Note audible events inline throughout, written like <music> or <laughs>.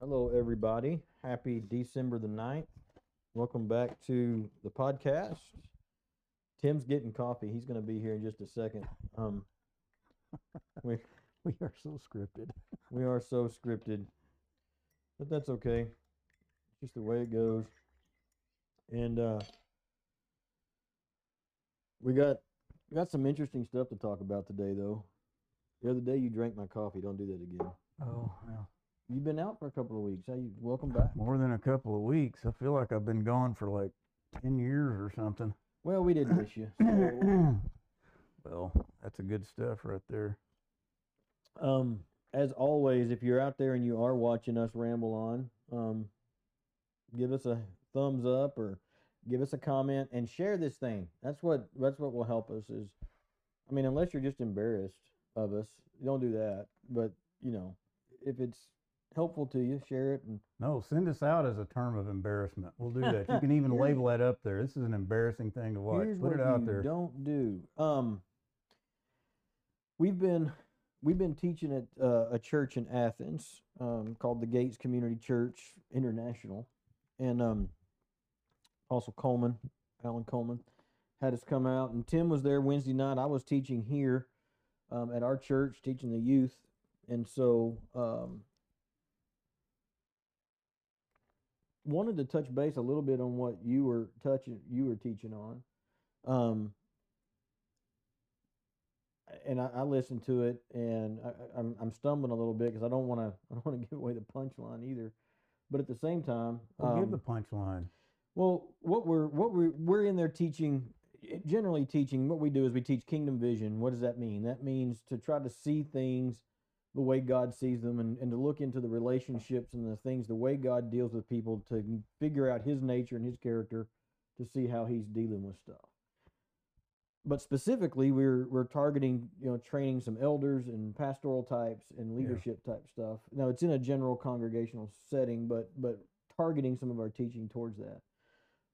Hello, everybody. Happy December the 9th. Welcome back to the podcast. Tim's getting coffee. He's going to be here in just a second. Um, <laughs> we, We are so scripted. we are so scripted, but that's okay. Just the way it goes. And uh, we got we got some interesting stuff to talk about today, though. The other day you drank my coffee. Don't do that again. Oh, well. You've been out for a couple of weeks. How you? Welcome back. More than a couple of weeks. I feel like I've been gone for like 10 years or something. Well, we did miss you. <clears throat> so- well, that's a good stuff right there. Um, as always, if you're out there and you are watching us ramble on, um, give us a thumbs up or give us a comment and share this thing. That's what that's what will help us. Is, I mean, unless you're just embarrassed of us, don't do that. But you know, if it's helpful to you, share it. And No, send us out as a term of embarrassment. We'll do that. You can <laughs> even label that up there. This is an embarrassing thing to watch. here's Put what it out you there. don't do. Um, we've been we've been teaching at uh, a church in Athens um, called the Gates Community Church International, and um, Apostle Coleman, Alan Coleman, had us come out, and Tim was there Wednesday night. I was teaching here um, at our church, teaching the youth, and so um, wanted to touch base a little bit on what you were touching, you were teaching on. Um, and I, I listened to it, and I, I'm stumbling a little bit because I don't want to <laughs> I don't want to give away the punchline either. But at the same time, Well, give the um, punchline. well, what we're what we're we're in there teaching, generally teaching. What we do is we teach kingdom vision. What does that mean? That means to try to see things the way God sees them, and, and to look into the relationships and the things the way God deals with people to figure out His nature and His character, to see how He's dealing with stuff. But specifically, we're we're targeting you know training some elders and pastoral types and Yeah. leadership type stuff. Now it's in a general congregational setting, but but targeting some of our teaching towards that.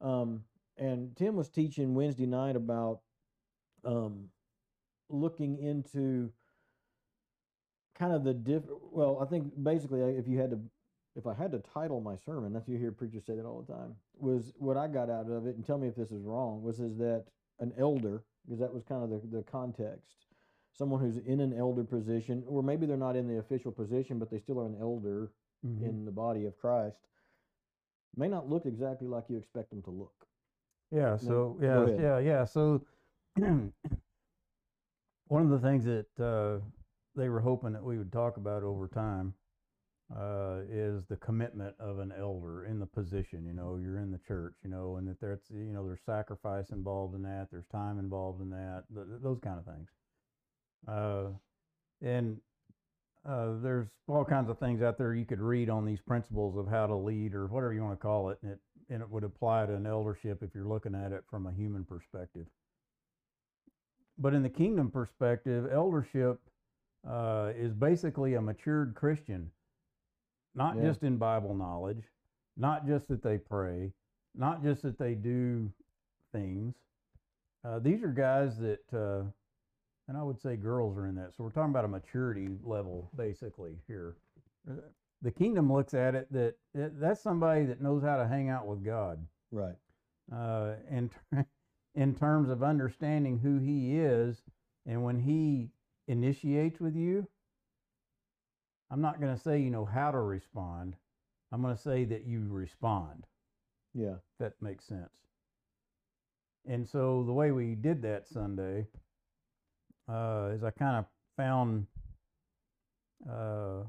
Um, and Tim was teaching Wednesday night about um, looking into kind of the diff. Well, I think basically, if you had to, if I had to title my sermon, that's you hear preachers say that all the time. Was what I got out of it, and tell me if this is wrong. Was is that an elder, because that was kind of the the context. Someone who's in an elder position, or maybe they're not in the official position, but they still are an elder Mhm. in the body of Christ may not look exactly like you expect them to look. Yeah, so yeah, yeah, yeah. So <clears throat> one of the things that uh, they were hoping that we would talk about over time uh, is the commitment of an elder in the position. You know, you're in the church, you know, and that there's you know there's sacrifice involved in that, there's time involved in that, th- th- those kind of things. Uh, and uh, there's all kinds of things out there you could read on these principles of how to lead or whatever you want to call it, and it and it would apply to an eldership if you're looking at it from a human perspective. But in the kingdom perspective, eldership uh, is basically a matured Christian, not Yeah. just in Bible knowledge, not just that they pray, not just that they do things. Uh, these are guys that, uh, and I would say girls are in that. So we're talking about a maturity level basically here. Uh, The kingdom looks at it that that- that's somebody that knows how to hang out with God Right. uh, in <laughs> in terms of understanding who He is, and when He initiates with you, I'm not going to say you know how to respond. I'm going to say that you respond. Yeah. That makes sense. And so the way we did that Sunday uh, is I kind of found uh,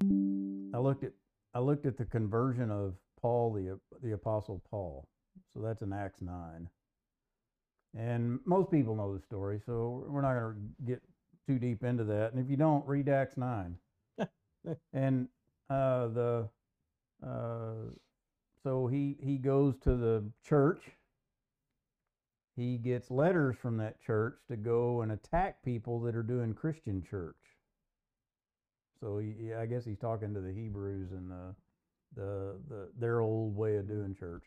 I looked at I looked at the conversion of Paul the the apostle Paul. So that's in Acts nine. And most people know the story, so we're not going to get too deep into that. And if you don't, read Acts nine. <laughs> and uh, the uh, so he he goes to the church. He gets letters from that church to go and attack people that are doing Christian church. So he- I guess he's talking to the Hebrews and the, the the their old way of doing church.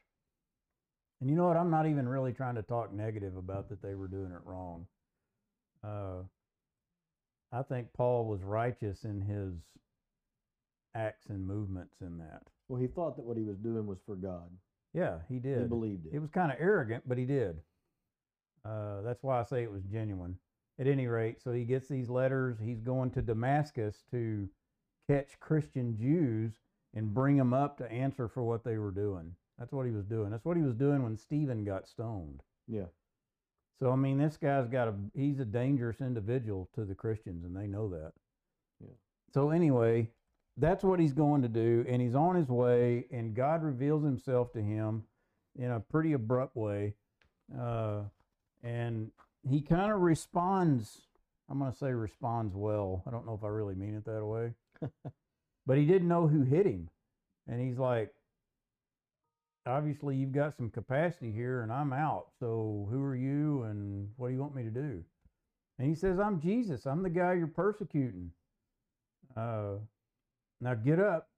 And you know what? I'm not even really trying to talk negative about that they were doing it wrong. Uh, I think Paul was righteous in his acts and movements in that. Well, he thought that what he was doing was for God. Yeah, he did. He believed it. It was kind of arrogant, but he did. Uh, that's why I say it was genuine. At any rate, so he gets these letters. He's going to Damascus to catch Christian Jews and bring them up to answer for what they were doing. That's what he was doing. That's what he was doing when Stephen got stoned. yeah. So I mean, this guy's got a he's a dangerous individual to the Christians, and they know that. Yeah. So anyway, that's what he's going to do, and he's on his way, and God reveals Himself to him in a pretty abrupt way, uh, and he kind of responds. I'm going to say responds well. I don't know if I really mean it that way, <laughs> but he didn't know who hit him, and he's like, obviously you've got some capacity here and I'm out. So who are you and what do you want me to do? And he says, I'm Jesus. I'm the guy you're persecuting. Uh, now get up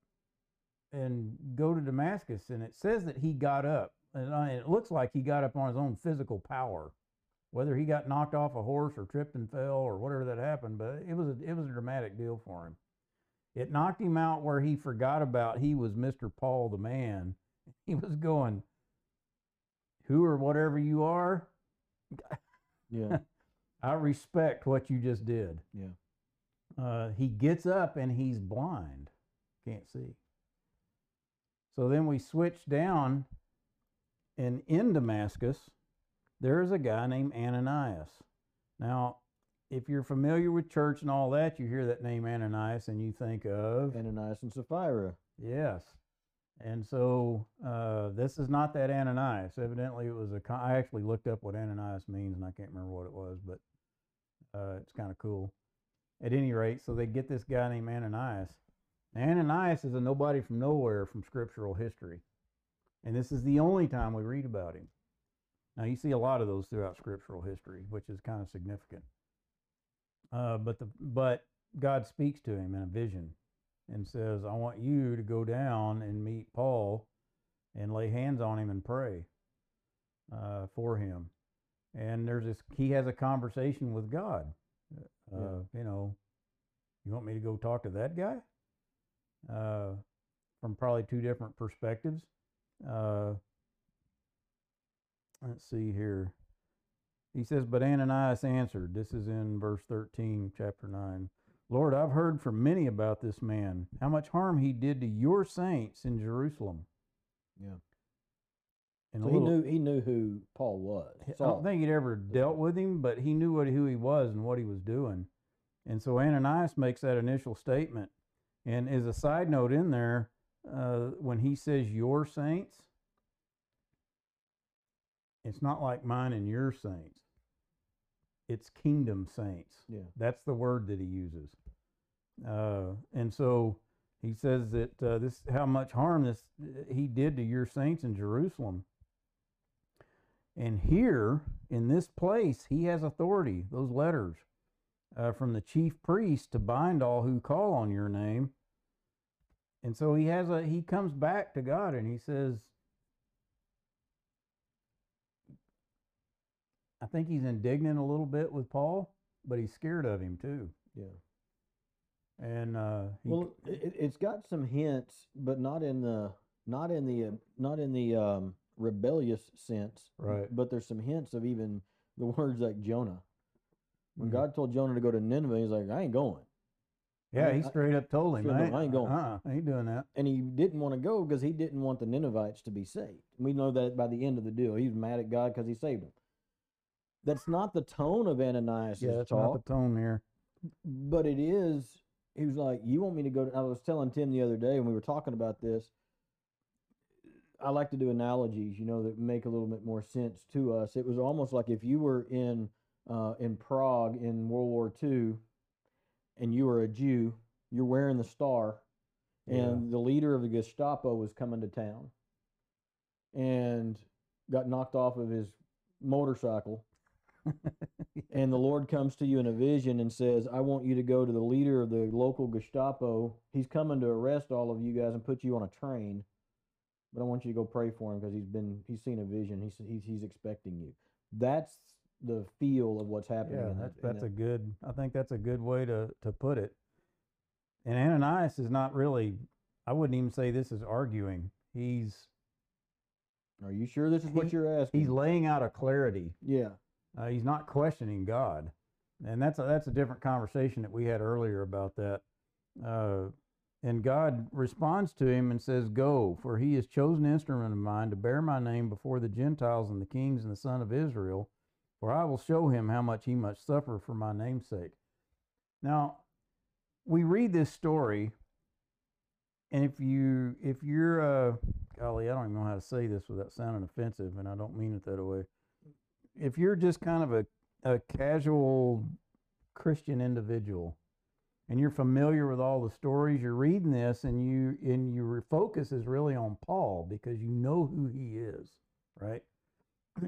and go to Damascus. And it says that he got up. And it looks like he got up on his own physical power. Whether he got knocked off a horse or tripped and fell or whatever that happened, but it was a, it was a dramatic deal for him. It knocked him out where he forgot about he was Mr. Paul the man <laughs> he was going, Who or whatever you are, Yeah. <laughs> I respect what you just did. Yeah. Uh, he gets up and he's blind, can't see. So then we switch down, and in Damascus, there's a guy named Ananias. Now, if you're familiar with church and all that, you hear that name Ananias and you think of Ananias and Sapphira. Yes. And so uh, this is not that Ananias. Evidently, it was a. Con- I actually looked up what Ananias means, and I can't remember what it was, but uh, it's kind of cool. At any rate, so they get this guy named Ananias. Ananias is a nobody from nowhere from scriptural history, and this is the only time we read about him. Now you see a lot of those throughout scriptural history, which is kind of significant. Uh, but the but God speaks to him in a vision and says, I want you to go down and meet Paul and lay hands on him and pray uh, for him. And there's this, he has a conversation with God. Uh, Yeah. You know, you want me to go talk to that guy? Uh, from probably two different perspectives. Uh, let's see here. He says, But Ananias answered, this is in verse 13, chapter 9. Lord, I've heard from many about this man, how much harm he did to your saints in Jerusalem. Yeah. And So he little- knew he knew who Paul was. I don't think he'd ever dealt with him, but he knew what, who he was and what he was doing. And so Ananias makes that initial statement. And as a side note in there, uh, when he says your saints, it's not like mine and your saints. It's kingdom saints. Yeah. That's the word that he uses. Uh, and so he says that uh, this how much harm this he did to your saints in Jerusalem. And here in this place, he has authority, those letters uh, from the chief priest to bind all who call on your name. And so he has a he comes back to God and he says, I think he's indignant a little bit with Paul, but he's scared of him too. Yeah. And uh, he, Well, it, it's got some hints, but not in the not in the uh, not in the um, rebellious sense. Right. But there's some hints of even the <laughs> words like Jonah. When Mhm. God told Jonah to go to Nineveh, he's like, I ain't going. yeah, I- he I- straight up told him, up, I ain't going." Uh-uh, I ain't doing that. And he didn't want to go because he didn't want the Ninevites to be saved. We know that by the end of the deal. he was mad at God because he saved them. That's not the tone of Ananias' Yeah, that's talk. not the tone here. but it is he was like you want me to go to, i was telling tim the other day when we were talking about this i like to do analogies you know that make a little bit more sense to us it was almost like if you were in uh, in prague in world war ii and you were a jew you're wearing the star Yeah. and the leader of the gestapo was coming to town and got knocked off of his motorcycle and the Lord comes to you in a vision and says, I want you to go to the leader of the local Gestapo. He's coming to arrest all of you guys and put you on a train. But I want you to go pray for him because he's been he's seen a vision. He's he's, he's expecting you. That's the feel of what's happening. Yeah, in that's a good. I think that's a good way to to put it. And Ananias is not really. I wouldn't even say this is arguing. He's Are you sure this is what you're asking? he's laying out a clarity. yeah. Uh, he's not questioning God, and that's a, that's a different conversation that we had earlier about that. Uh, and God responds to him and says, "Go, for he is chosen instrument of mine to bear my name before the Gentiles and the kings and the son of Israel. For I will show him how much he must suffer for my name's sake." Now, we read this story, and if you if you're uh, golly, I don't even know how to say this without sounding offensive, and I don't mean it that way if you're just kind of a, a casual Christian individual and you're familiar with all the stories, you're reading this and you and your focus is really on Paul because you know who he is, right? <clears throat>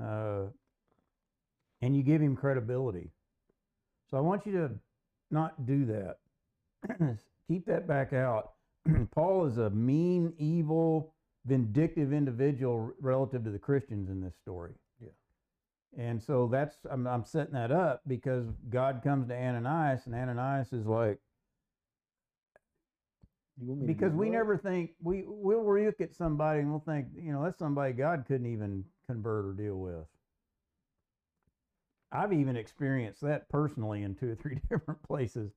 uh, and you give him credibility. So I want you to not do that. <clears throat> Keep that back out. <clears throat> Paul is a mean, evil, vindictive individual relative to the Christians in this story. And so that's I'm, I'm setting that up because God comes to Ananias and Ananias is like You want me because we never think we we'll look at somebody and we'll think you know that's somebody God couldn't even convert or deal with. I've even experienced that personally in two or three <laughs> different places.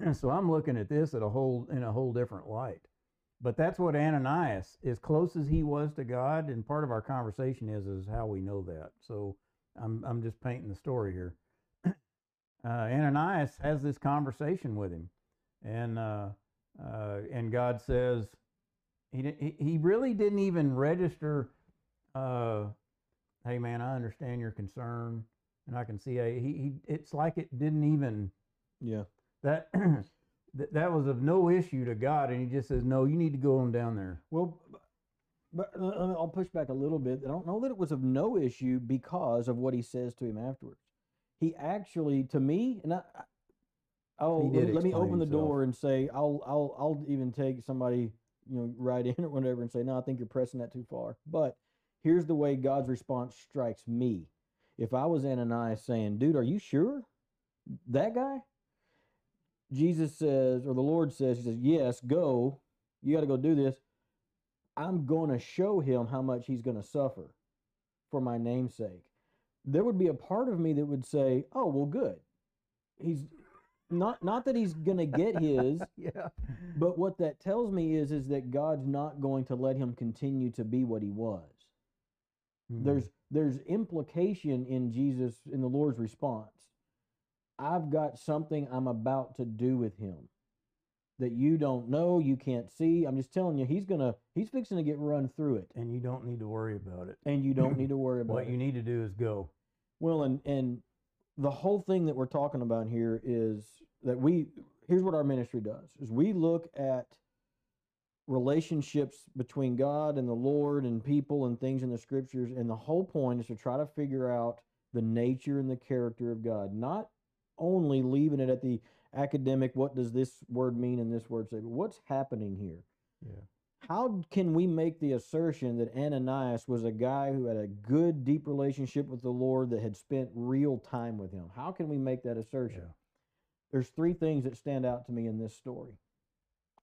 <clears throat> so I'm looking at this at a whole in a whole different light. But that's what Ananias, as close as he was to God, and part of our conversation is is how we know that. So I'm I'm just painting the story here. <clears throat> uh, Ananias has this conversation with him, and uh, uh, and God says he he really didn't even register. Uh, hey man, I understand your concern, and I can see a, he he. It's like it didn't even Yeah. that <clears throat> that that was of no issue to God, and he just says, no, you need to go on down there. Well, but uh, I'll push back a little bit. I don't know that it was of no issue because of what he says to him afterwards. He actually, to me, and I, I- I'll let, let me open the himself. door and say I'll I'll I'll even take somebody you know right in <laughs> or whatever and say no, I think you're pressing that too far. But here's the way God's response strikes me. If I was Ananias saying, "Dude, are you sure that guy?" Jesus says, or the Lord says, He says, "Yes, go. You got to go do this." I'm going to show him how much he's going to suffer for my namesake. There would be a part of me that would say, "Oh, well, good. He's not not that he's going to get his, <laughs> yeah. but what that tells me is is that God's not going to let him continue to be what he was. Mhm. There's there's implication in Jesus in the Lord's response. I've got something I'm about to do with him that you don't know, you can't see. I'm just telling you, he's gonna he's fixing to get run through it, and you don't need to worry about it. and you don't need to worry <laughs> about What it. What you need to do is go. Well, and and the whole thing that we're talking about here is that we here's what our ministry does is we look at relationships between God and the Lord and people and things in the scriptures and the whole point is to try to figure out the nature and the character of God, not only leaving it at the academic what does this word mean and this word say, but what's happening here? Yeah. how can we make the assertion that Ananias was a guy who had a good, deep relationship with the Lord that had spent real time with him? How can we make that assertion? Yeah. There's three things that stand out to me in this story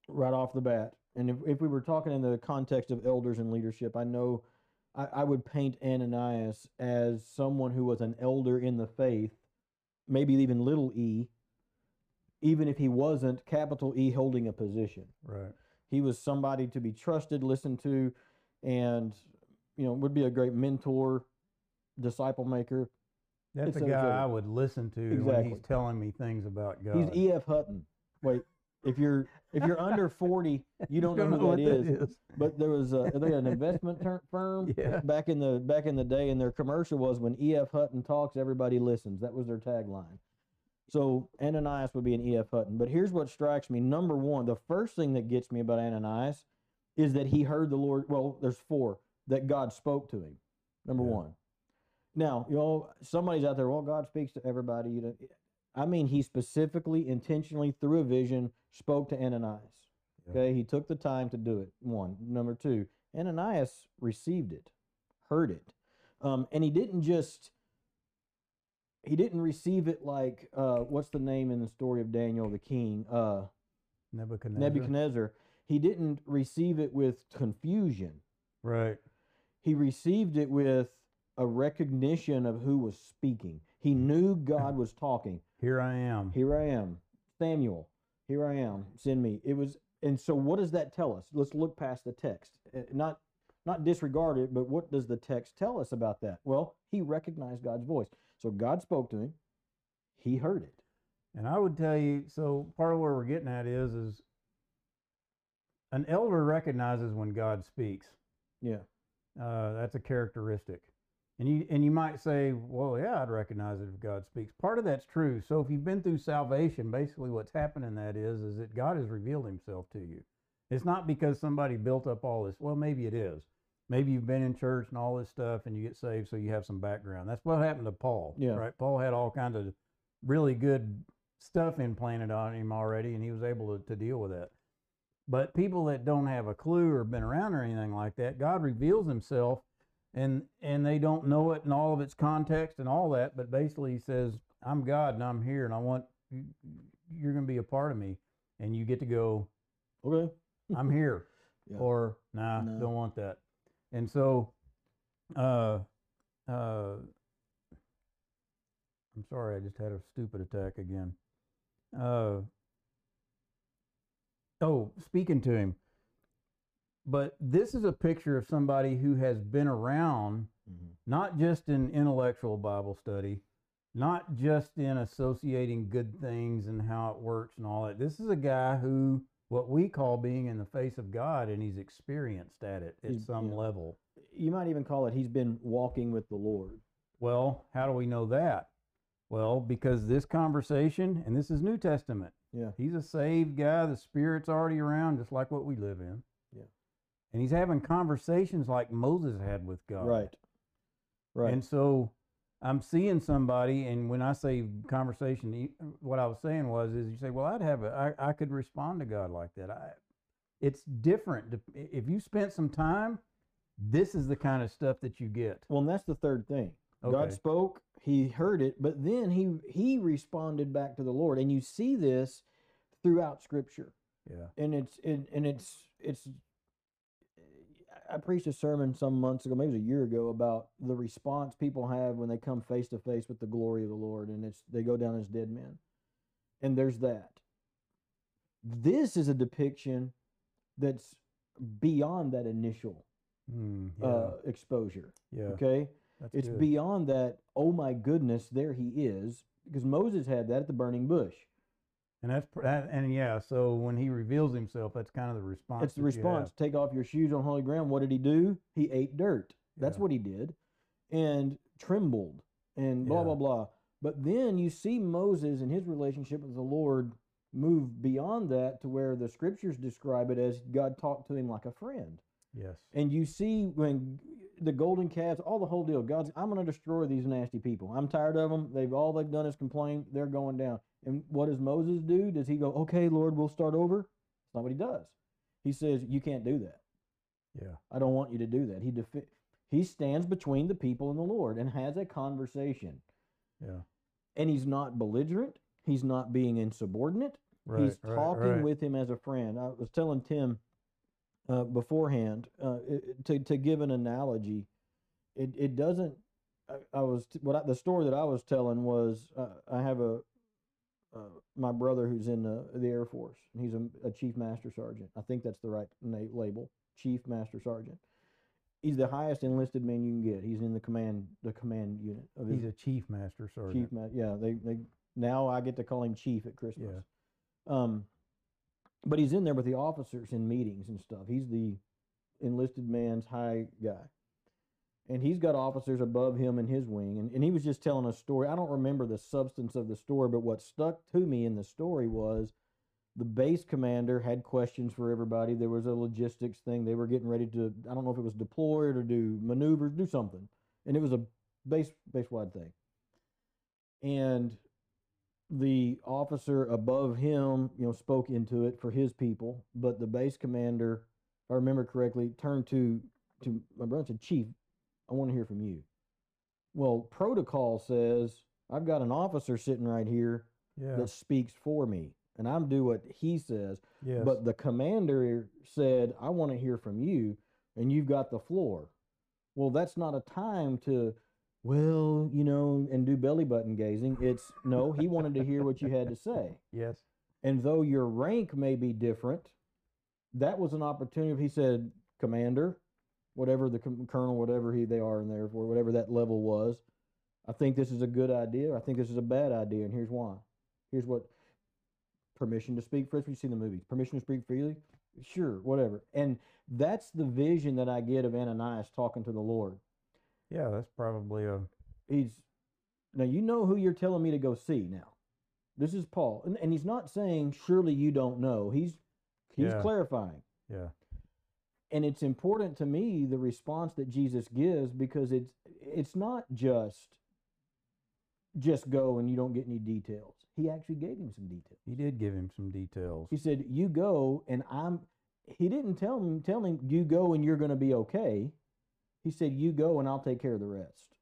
right off the bat. And if, if we were talking in the context of elders and leadership, I know I, I would paint Ananias as someone who was an elder in the faith, maybe even little e, even if he wasn't capital E holding a position Right. he was somebody to be trusted, listened to, and you know would be a great mentor, disciple maker. That's et the cetera, et guy I would listen to when Exactly. he's telling me things about God. He's E. F. Hutton. Wait, if you're if you're under forty, <laughs> you don't, know, who what that is. is. But there was a, they an investment <laughs> firm Yeah. back in the back in the day, and their commercial was when E. F. Hutton talks, everybody listens. That was their tagline. So Ananias would be an E. F. Hutton. But here's what strikes me: number one, the first thing that gets me about Ananias is that he heard the Lord. Well, there's four that God spoke to him. Number Yeah. one. Now, you know, somebody's out there. Well, God speaks to everybody. You know, I mean, he specifically, intentionally, through a vision, spoke to Ananias. Yeah. Okay, he took the time to do it. One. Number two, Ananias received it, heard it, um, and he didn't just. He didn't receive it like uh, what's the name in the story of Daniel the king, uh, Nebuchadnezzar. Nebuchadnezzar. he didn't receive it with confusion. Right. He received it with a recognition of who was speaking. He knew God was talking. <laughs> Here I am. Here I am, Samuel. Here I am. Send me. It was, and so what does that tell us? Let's look past the text, Uh, not not disregard it, but what does the text tell us about that? Well, he recognized God's voice. So God spoke to him. He heard it. And I would tell you, so part of where we're getting at is, is an elder recognizes when God speaks. Yeah. Uh, that's a characteristic. And you and you might say, well, yeah, I'd recognize it if God speaks. Part of that's true. So if you've been through salvation, basically what's happening that is, is that God has revealed Himself to you. It's not because somebody built up all this. Well, maybe it is. Maybe you've been in church and all this stuff, and you get saved, so you have some background. That's what happened to Paul. Yeah. Right. Paul had all kinds of really good stuff implanted on him already, and he was able to, to deal with that. But people that don't have a clue or been around or anything like that, God reveals Himself, and and they don't know it in all of its context and all that. But basically, He says, "I'm God, and I'm here, and I want you, you're going to be a part of me." And you get to go, Okay. "I'm here," <laughs> Yeah. or "Nah, No. don't want that." And so, uh, uh, I'm sorry, I just had a stupid attack again. Uh, oh, speaking to him. But this is a picture of somebody who has been around, Mhm. not just in intellectual Bible study, not just in associating good things and how it works and all that. This is a guy who, what we call being in the face of God, and he's experienced at it at He's- some yeah. level. You might even call it he's been walking with the Lord. Well, how do we know that? Well, because this conversation, and this is New Testament, Yeah. he's a saved guy. The Spirit's already around, just like what we live in. Yeah. And he's having conversations like Moses had with God. Right. Right. And so I'm seeing somebody, and when I say conversation, what I was saying was, is you say, well, I'd have a, I, I could respond to God like that. I, it's different. If you spent some time, this is the kind of stuff that you get. well, and that's the third thing. God spoke, he heard it, but then he he responded back to the Lord. And you see this throughout scripture. Yeah. And it's and, and it's it's I preached a sermon some months ago, maybe it was a year ago, about the response people have when they come face to face with the glory of the Lord and it's they go down as dead men. And there's that. This is a depiction that's beyond that initial Mm, yeah. uh, exposure. yeah. Okay. That's It's good. beyond that, oh my goodness, there he is. Because Moses had that at the burning bush. And that's that, and yeah. So when he reveals himself, that's kind of the response. It's the that you response. Take off your shoes on holy ground. What did he do? He ate dirt. That's Yeah. what he did. And trembled and blah, Yeah. blah, blah. But then you see Moses and his relationship with the Lord move beyond that to where the scriptures describe it as God talked to him like a friend. Yes. And you see when the golden calves, all the whole deal. God's, I'm going to destroy these nasty people. I'm tired of them. They've all they've done is complain. They're going down. And what does Moses do? Does he go, okay, Lord, we'll start over? It's not what he does. He says, you can't do that. Yeah. I don't want you to do that. He defi- he stands between the people and the Lord and has a conversation. Yeah. And he's not belligerent. He's not being insubordinate. Right. He's right, talking right. with him as a friend. I was telling Tim uh, beforehand uh, it- to to give an analogy. It it doesn't. I, I was t- what I, the story that I was telling was uh, I have a uh, my brother who's in the, the Air Force and he's a, a chief master sergeant. I think that's the right na- label, chief master sergeant. He's the highest enlisted man you can get. He's in the command the command unit of his He's a chief master sergeant. chief ma- yeah they they now i get to call him chief at christmas Yeah. um but he's in there with the officers in meetings and stuff he's the enlisted man's high guy and he's got officers above him in his wing. And, and he was just telling a story. I don't remember the substance of the story but what stuck to me in the story was the base commander had questions for everybody. There was a logistics thing. They were getting ready to i don't know if it was deploy or to do maneuvers do something. And it was a base base wide thing. And the officer above him, you know, spoke into it for his people, but the base commander, if I remember correctly, turned to to my brother said, "Chief, I want to hear from you." Well, protocol says I've got an officer sitting right here Yeah. that speaks for me. and I'm do what he says. Yes. But the commander said, I want to hear from you, and you've got the floor. Well, that's not a time to, well, you know, and do belly button gazing. It's no, he wanted to hear what you had to say. <laughs> yes. And though your rank may be different, that was an opportunity. He said, Commander, whatever the colonel, whatever he they are in there for, whatever that level was, I think this is a good idea. I think this is a bad idea, and here's why. Here's what permission to speak freely. You've seen the movies. Permission to speak freely? Sure, whatever. And that's the vision that I get of Ananias talking to the Lord. Yeah, that's probably a He's now you know who you're telling me to go see now. This is Paul. And, and he's not saying surely you don't know. He's he's Yeah. clarifying. yeah. And it's important to me the response that Jesus gives because it's it's not just just go and you don't get any details. He actually gave him some details. He did give him some details. He said, "You go, and I'm." He didn't tell him tell him you go and you're going to be okay. He said, "You go, and I'll take care of the rest."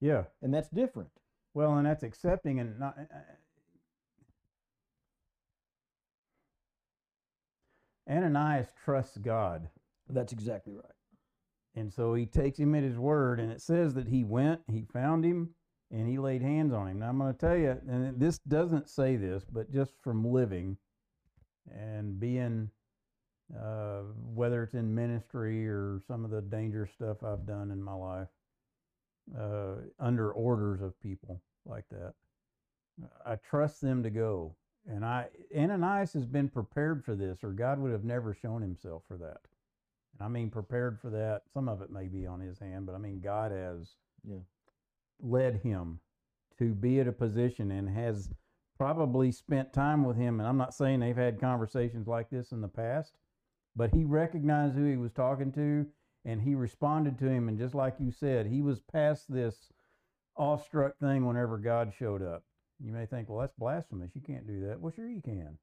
Yeah. And that's different. Well, and that's accepting and not. Uh, Ananias trusts God, That's exactly right. and so he takes him at his word. And it says that he went, he found him, and he laid hands on him. Now I'm going to tell you, and this doesn't say this, but just from living and being, uh, whether it's in ministry or some of the dangerous stuff I've done in my life, uh, under orders of people like that. I trust them to go. And I Ananias has been prepared for this, or God would have never shown himself for that. I mean prepared for that. Some of it may be on his hand, but I mean God has Yeah. led him to be at a position and has probably spent time with him. And I'm not saying they've had conversations like this in the past, but he recognized who he was talking to and he responded to him. And just like you said, he was past this awestruck thing whenever God showed up. You may think, well, that's blasphemous. You can't do that. Well, sure you can.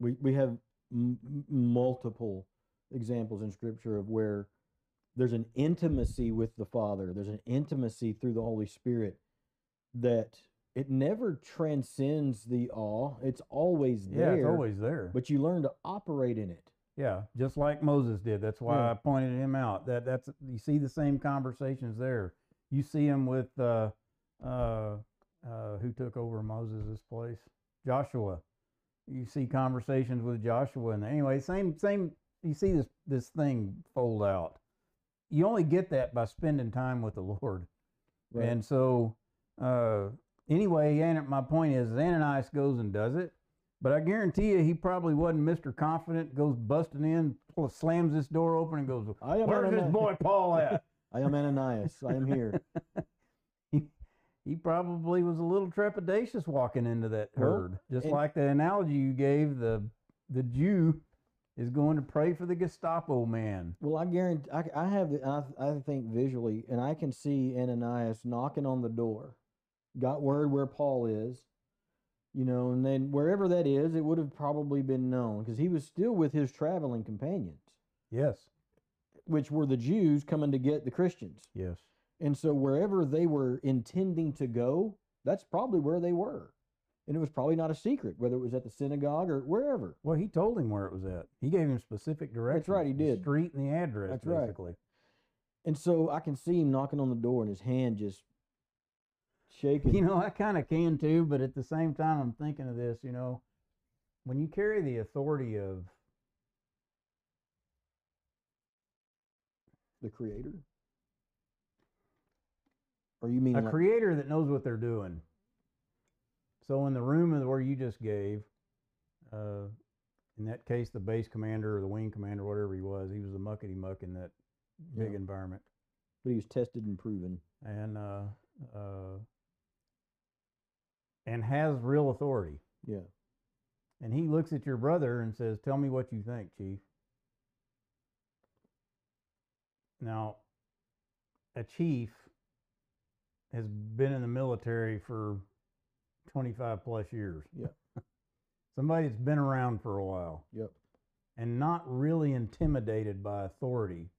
We we have m- multiple examples in Scripture of where there's an intimacy with the Father. There's an intimacy through the Holy Spirit that it never transcends the awe. It's always there. Yeah, it's always there. but you learn to operate in it. Yeah, just like Moses did. That's why Yeah. I pointed him out. That that's you see the same conversations there. You see him with uh, uh, uh, who took over Moses' place, Joshua. You see conversations with Joshua, and anyway, same same. You see this this thing fold out. You only get that by spending time with the Lord. Right? And so, uh, anyway, and my point is, Ananias goes and does it, but I guarantee you, he probably wasn't Mr. Confident. Goes busting in, slams this door open, and goes, I am "Where's this boy Paul at?" <laughs> I am Ananias. I am here. <laughs> he, he probably was a little trepidatious walking into that Well, herd, just like the analogy you gave. The the Jew is going to pray for the Gestapo man. Well, I guarantee I, I have the I, I think visually, and I can see Ananias knocking on the door. Got word where Paul is, you know, and then wherever that is, it would have probably been known because he was still with his traveling companions, Yes, which were the Jews coming to get the Christians. yes, And so wherever they were intending to go, that's probably where they were. And it was probably not a secret, whether it was at the synagogue or wherever. Well, he told him where it was at. He gave him specific directions. That's right, he the did. Street and the address, That's right. And so I can see him knocking on the door and his hand just shaking. You know, I kind of can too, but at the same time, I'm thinking of this. You know, when you carry the authority of the creator? Or you mean a like, creator that knows what they're doing. So in the room of where you just gave, uh, in that case, the base commander or the wing commander, whatever he was, he was a muckety muck in that big Yeah. environment, but he was tested and proven. and uh, uh, and has real authority. Yeah. And he looks at your brother and says, "Tell me what you think, Chief." Now, a chief has been in the military for 25 plus years. Yep. <laughs> Somebody that's been around for a while Yep. and not really intimidated by authority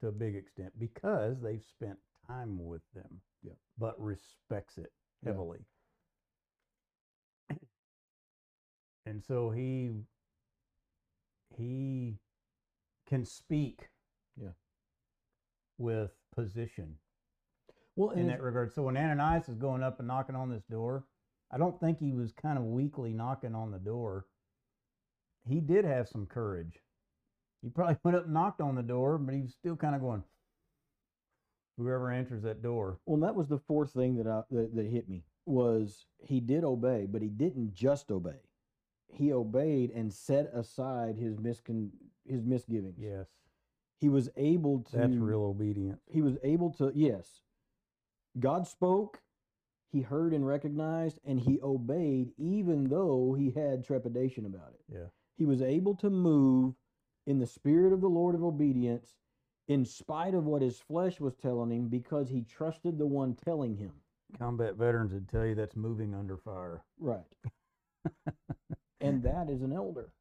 to a big extent because they've spent time with them, Yep. but respects it heavily. <clears throat> and so he he can speak Yeah. with position Well, in that regard. So when Ananias is going up and knocking on this door, I don't think he was kind of weakly knocking on the door. He did have some courage. He probably <laughs> went up and knocked on the door, but he was still kind of going, whoever answers that door. Well, that was the fourth thing that I that, that hit me was he did obey, but he didn't just obey. He obeyed and set aside his miscon his misgivings. Yes, He was able to that's real obedience. he was able to yes. God spoke, he heard and recognized, and he obeyed even though he had trepidation about it. Yeah. He was able to move in the spirit of the Lord of obedience in spite of what his flesh was telling him because he trusted the one telling him. Combat veterans would tell you that's moving under fire. Right. <laughs> and that is an elder,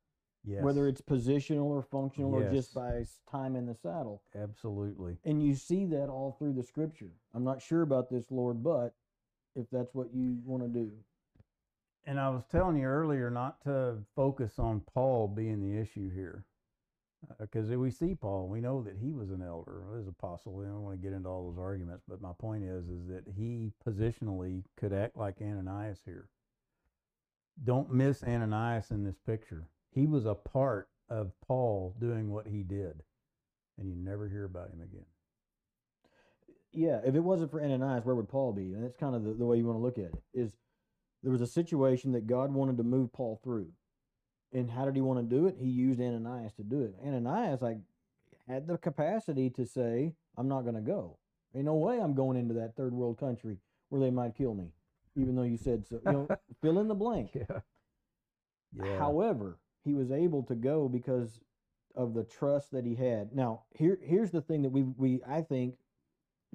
Yes. whether it's positional or functional or just by time in the saddle. absolutely. And you see that all through the scripture. I'm not sure about this, Lord, but if that's what you want to do. And I was telling you earlier not to focus on Paul being the issue here. Uh, because we see Paul, we know that he was an elder, as apostle. We don't want to get into all those arguments, but my point is, is that he positionally could act like Ananias here. Don't miss Ananias in this picture. He was a part of Paul doing what he did, and you never hear about him again. Yeah, if it wasn't for Ananias, where would Paul be? And that's kind of the, the way you want to look at it. Is there was a situation that God wanted to move Paul through. And how did he want to do it? He used Ananias to do it. Ananias like had the capacity to say, I'm not going to go. Ain't no way I'm going into that third world country where they might kill me, even though you said so. You know, <laughs> fill in the blank. Yeah. Yeah. However, he was able to go because of the trust that he had. Now, here here's the thing that we we I think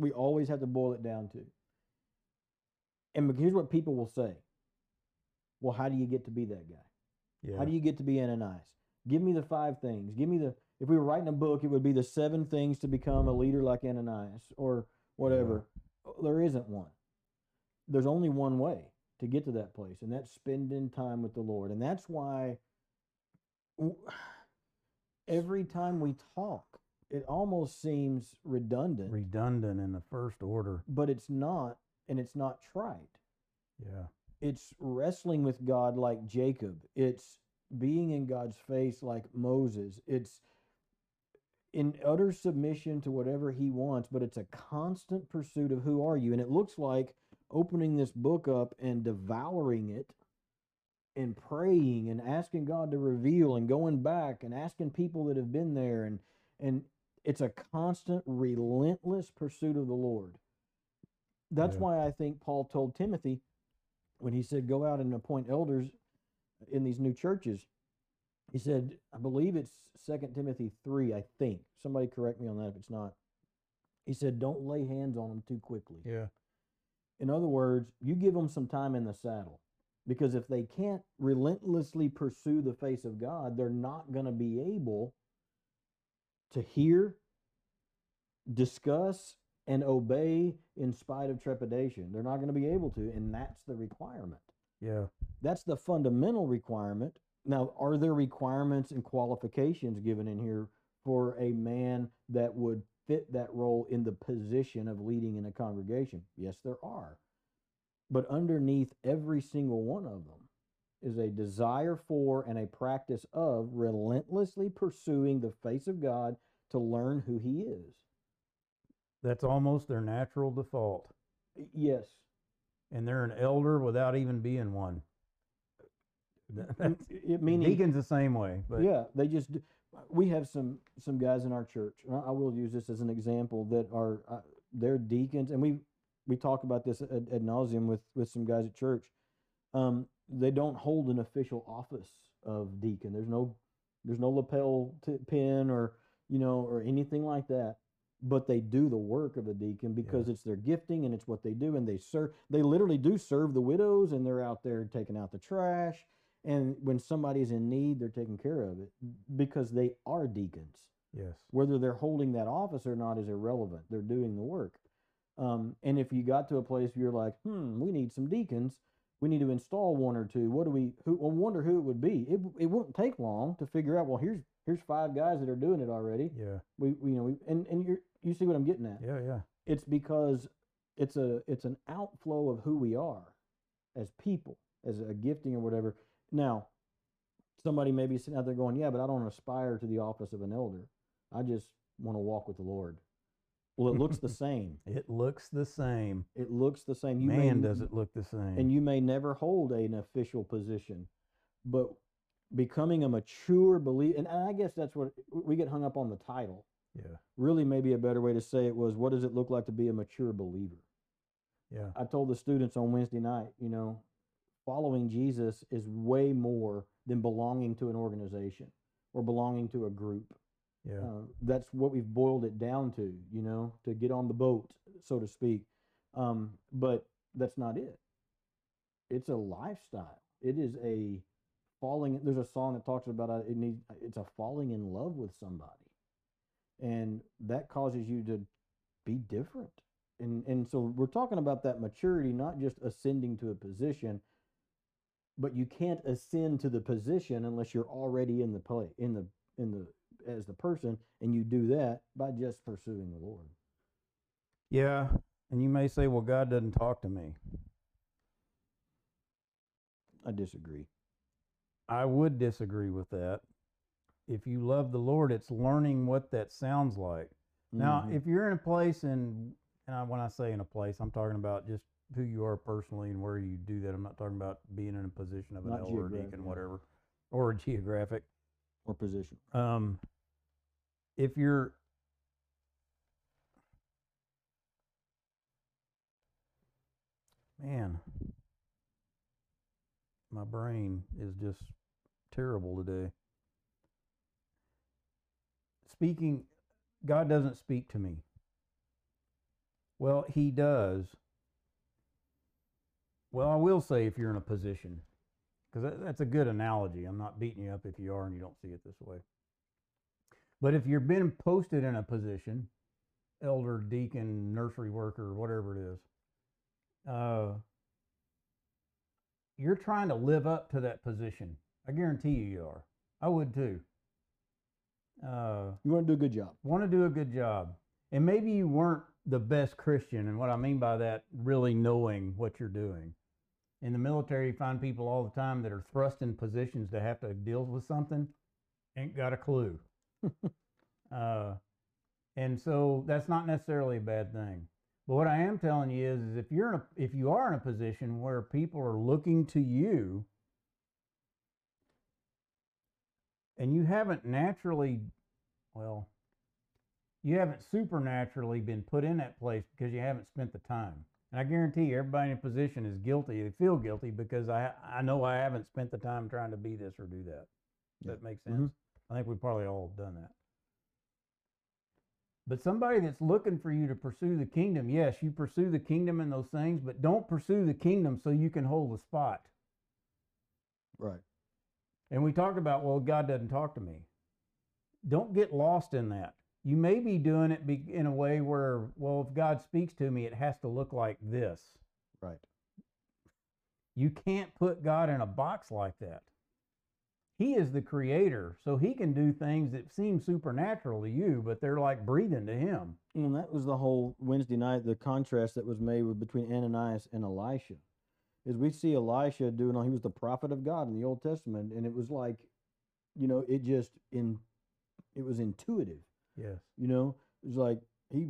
we always have to boil it down to. And here's what people will say. Well, how do you get to be that guy? yeah. How do you get to be Ananias? Give me the five things. Give me the if we were writing a book, it would be the seven things to become a leader like Ananias or whatever. Oh, there isn't one. There's only one way to get to that place, and that's spending time with the Lord. And that's why <sighs> every time we talk, it almost seems redundant, redundant in the first order? but it's not, and it's not trite. Yeah. It's wrestling with God like Jacob. It's being in God's face like Moses. It's in utter submission to whatever he wants, but it's a constant pursuit of who are you. And it looks like opening this book up and devouring it and praying and asking God to reveal and going back and asking people that have been there and and it's a constant relentless pursuit of the Lord. That's Yeah. why I think Paul told Timothy when he said go out and appoint elders in these new churches. He said, I believe it's Second Timothy 3, I think. Somebody correct me on that if it's not. He said, don't lay hands on them too quickly. Yeah. In other words, you give them some time in the saddle. Because if they can't relentlessly pursue the face of God, they're not going to be able to hear, discuss, and obey in spite of trepidation. They're not going to be able to, and that's the requirement. Yeah. That's the fundamental requirement. Now, are there requirements and qualifications given in here for a man that would fit that role in the position of leading in a congregation? Yes, there are. But underneath every single one of them is a desire for and a practice of relentlessly pursuing the face of God to learn who He is. That's almost their natural default. Yes. And they're an elder without even being one. Th- M- That's, it meaning deacon's the same way. But yeah, they just do- we have some some guys in our church. I will use this as an example that are uh, they're deacons, and we we talk about this ad, ad nauseum with with some guys at church. Um, they don't hold an official office of deacon. There's no there's no lapel t- pin or you know or anything like that. But they do the work of a deacon because it's their gifting and it's what they do, and they serve. They literally do serve the widows, and they're out there taking out the trash and when somebody's in need they're taking care of it because they are deacons yes. whether they're holding that office or not is irrelevant they're doing the work um, and if you got to a place where you're like hmm we need some deacons we need to install one or two. What do we? Who? I wonder who it would be. It it wouldn't take long to figure out. Well, here's here's five guys that are doing it already. Yeah. We, we you know we, and and you you see what I'm getting at. Yeah. Yeah. It's because it's a it's an outflow of who we are as people, as a gifting or whatever. Now, somebody may be sitting out there going, "Yeah, but I don't aspire to the office of an elder. I just want to walk with the Lord." Well, it looks the <laughs> same. It looks the same. It looks the same. You Man, n- does it look the same. and you may never hold an official position, but becoming a mature believer, and I guess that's what we get hung up on the title. yeah. Really, maybe a better way to say it was, what does it look like to be a mature believer? Yeah. I told the students on Wednesday night, you know, following Jesus is way more than belonging to an organization or belonging to a group. Yeah. Uh, that's what we've boiled it down to, you know, to get on the boat, so to speak. Um, but that's not it. It's a lifestyle. It is a falling. There's a song that talks about uh, it needs. It's a falling in love with somebody, and that causes you to be different. And and so we're talking about that maturity, not just ascending to a position, but you can't ascend to the position unless you're already in the play in the in the as the person, and you do that by just pursuing the Lord. Yeah. And you may say, well, God doesn't talk to me. I disagree. I would disagree with that. If you love the Lord, it's learning what that sounds like. Now, Mhm. if you're in a place and and I, when I say in a place, I'm talking about just who you are personally and where you do that. I'm not talking about being in a position of an elder, or deacon, whatever, or a geographic. Or position. Um, if you're man, my brain is just terrible today. Speaking, God doesn't speak to me. Well, He does. Well, I will say if you're in a position, because that, that's a good analogy. I'm not beating you up if you are and you don't see it this way. But if you've been posted in a position, elder, deacon, nursery worker, whatever it is, uh, you're trying to live up to that position. I guarantee you, you are. I would too. Uh, You want to do a good job. want to do a good job. And maybe you weren't the best Christian. And what I mean by that, really knowing what you're doing. In the military, you find people all the time that are thrust in positions to have to deal with something, ain't got a clue. <laughs> uh, and so that's not necessarily a bad thing. But what I am telling you is, is if you're in a, if you are in a position where people are looking to you and you haven't naturally, well, you haven't supernaturally been put in that place because you haven't spent the time. And I guarantee everybody in a position is guilty. They feel guilty because I I know I haven't spent the time trying to be this or do that. Does Yeah. that make sense? Mhm. I think we probably all done that. But somebody that's looking for you to pursue the kingdom, yes, you pursue the kingdom in those things, but don't pursue the kingdom so you can hold the spot. Right. And we talked about, well, God doesn't talk to me. Don't get lost in that. You may be doing it be, in a way where, well, if God speaks to me, it has to look like this. Right. You can't put God in a box like that. He is the creator, so he can do things that seem supernatural to you, but they're like breathing to him. And that was the whole Wednesday night, the contrast that was made with, between Ananias and Elisha. Is we see Elisha doing all, he was the prophet of God in the Old Testament, and it was like, you know, it just in it was intuitive. Yes. You know, it was like he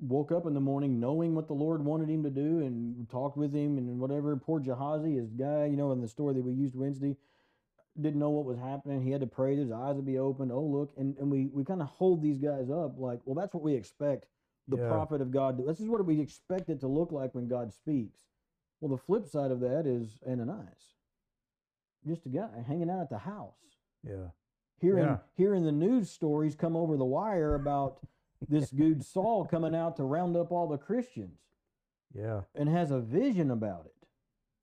woke up in the morning knowing what the Lord wanted him to do and talked with him and whatever. Poor Gehazi, his guy, you know, in the story that we used Wednesday, didn't know what was happening. He had to pray, his eyes would be opened. Oh, look. And, and we, we kind of hold these guys up like, well, that's what we expect the Yeah. prophet of God. to- This is what we expect it to look like when God speaks. Well, the flip side of that is Ananias, just a guy hanging out at the house Yeah. Hearing Yeah. hearing the news stories come over the wire about this <laughs> dude Saul coming out to round up all the Christians Yeah. and has a vision about it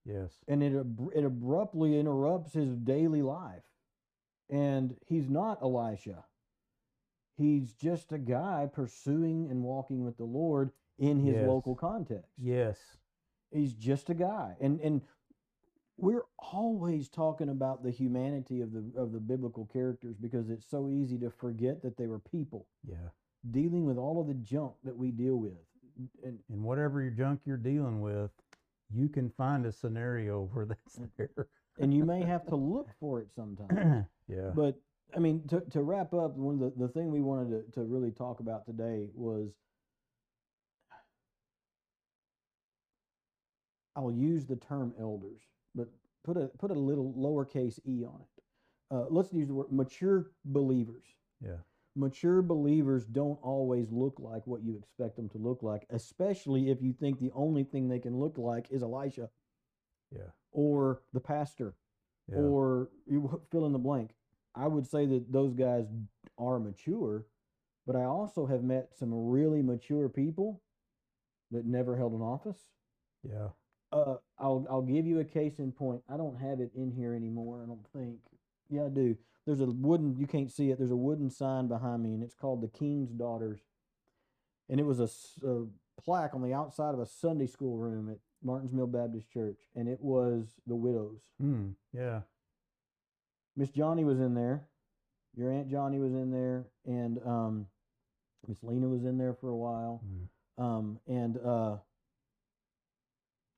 Yes. and it it abruptly interrupts his daily life and he's not Elisha he's just a guy pursuing and walking with the Lord in his Yes. local context Yes. he's just a guy and and we're always talking about the humanity of the of the biblical characters because it's so easy to forget that they were people Yeah. dealing with all of the junk that we deal with. And And whatever your junk you're dealing with, you can find a scenario <laughs> where that's there. and you may have to <laughs> look for it sometimes. <clears throat> yeah. But I mean, to to wrap up, one of the, the thing we wanted to, to really talk about today was I'll use the term elders, but put a put a little lowercase e on it. Uh, let's use the word mature believers. yeah. Mature believers don't always look like what you expect them to look like, especially if you think the only thing they can look like is Elisha Yeah. or the pastor Yeah. or you <laughs> fill in the blank. I would say that those guys are mature, but I also have met some really mature people that never held an office. yeah. Uh, I'll I'll give you a case in point. I don't have it in here anymore. I don't think. Yeah, I do. There's a wooden. You can't see it. There's a wooden sign behind me, and it's called the King's Daughters. And it was a plaque on the outside of a Sunday school room at Martins Mill Baptist Church, and it was the widows. Mm, yeah. Miss Johnny was in there. Your Aunt Johnny was in there, and um, Miss Lena was in there for a while. Mm. Um, and uh,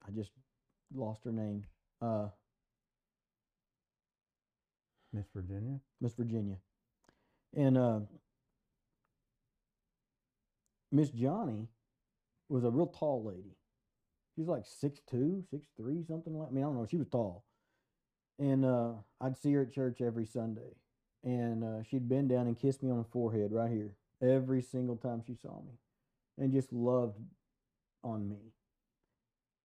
I just lost her name. Uh, Miss Virginia. Miss Virginia, and uh, Miss Johnny was a real tall lady. She was like six two, six three, something like. I mean, I don't know. She was tall, and uh, I'd see her at church every Sunday, and uh, she'd bend down and kiss me on the forehead right here every single time she saw me, and just loved on me.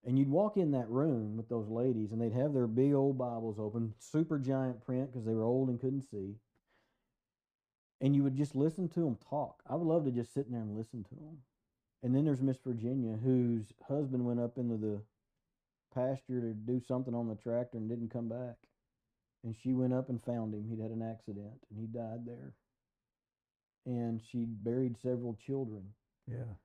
And you'd walk in that room with those ladies, and they'd have their big old Bibles open, super giant print because they were old and couldn't see. And you would just listen to them talk. I would love to just sit in there and listen to them. And then there's Miss Virginia, whose husband went up into the pasture to do something on the tractor and didn't come back. And she went up and found him. He'd had an accident and he died there. And she buried several children. Yeah.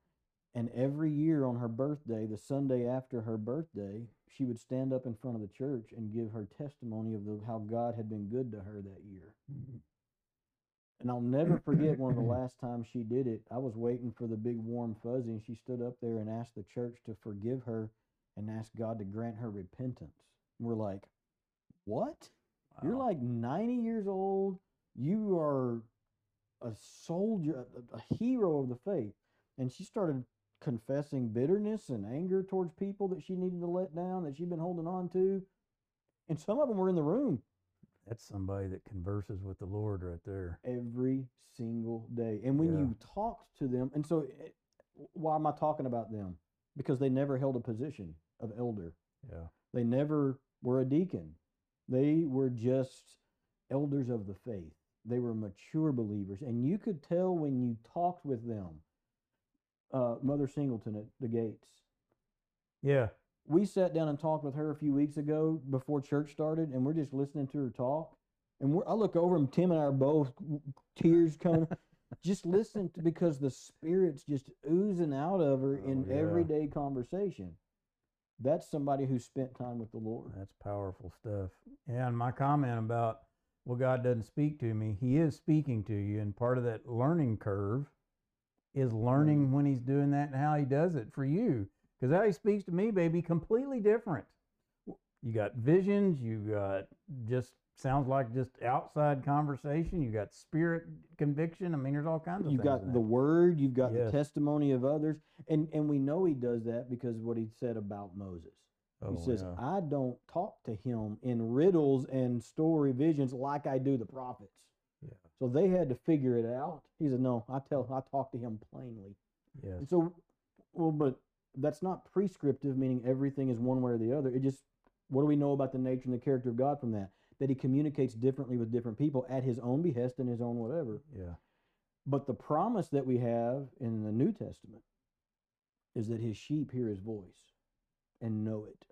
And every year on her birthday, the Sunday after her birthday, she would stand up in front of the church and give her testimony of the, how God had been good to her that year. And I'll never forget one of the last <coughs> times she did it. I was waiting for the big warm fuzzy, and she stood up there and asked the church to forgive her and ask God to grant her repentance. And we're like, What? You're like 90 years old. You are a soldier, a, a hero of the faith. And she started confessing bitterness and anger towards people that she needed to let down, that she'd been holding on to. And some of them were in the room That's somebody that converses with the Lord right there. every single day. And when Yeah. you talked to them, and so eh, why am I talking about them? Because they never held a position of elder. Yeah. They never were a deacon. They were just elders of the faith. They were mature believers. And you could tell when you talked with them. Uh, Mother Singleton at the gates. Yeah. We sat down and talked with her a few weeks ago before church started, and we're just listening to her talk. And we're, I look over, and Tim and I are both tears coming, <laughs> just listen to because the spirit's just oozing out of her in Oh, yeah. everyday conversation. That's somebody who spent time with the Lord. That's powerful stuff. And my comment about, well, God doesn't speak to me, He is speaking to you. And part of that learning curve is learning when He's doing that and how He does it for you. Because how He speaks to me, baby, completely different. You got visions, you got just sounds like just outside conversation, you got spirit conviction. I mean, there's all kinds of You've got the word, you've got Yes. the testimony of others, and and we know he does that because of what he said about Moses. Oh, he says, yeah. "I don't talk to him in riddles and story visions like I do the prophets." Yeah. So they had to figure it out. He said, "No, I tell, I talk to him plainly." Yeah. And so, well, but that's not prescriptive, meaning everything is one way or the other. It just, what do we know about the nature and the character of God from that? That he communicates differently with different people at his own behest and his own whatever. Yeah. But the promise that we have in the New Testament is that his sheep hear his voice and know it,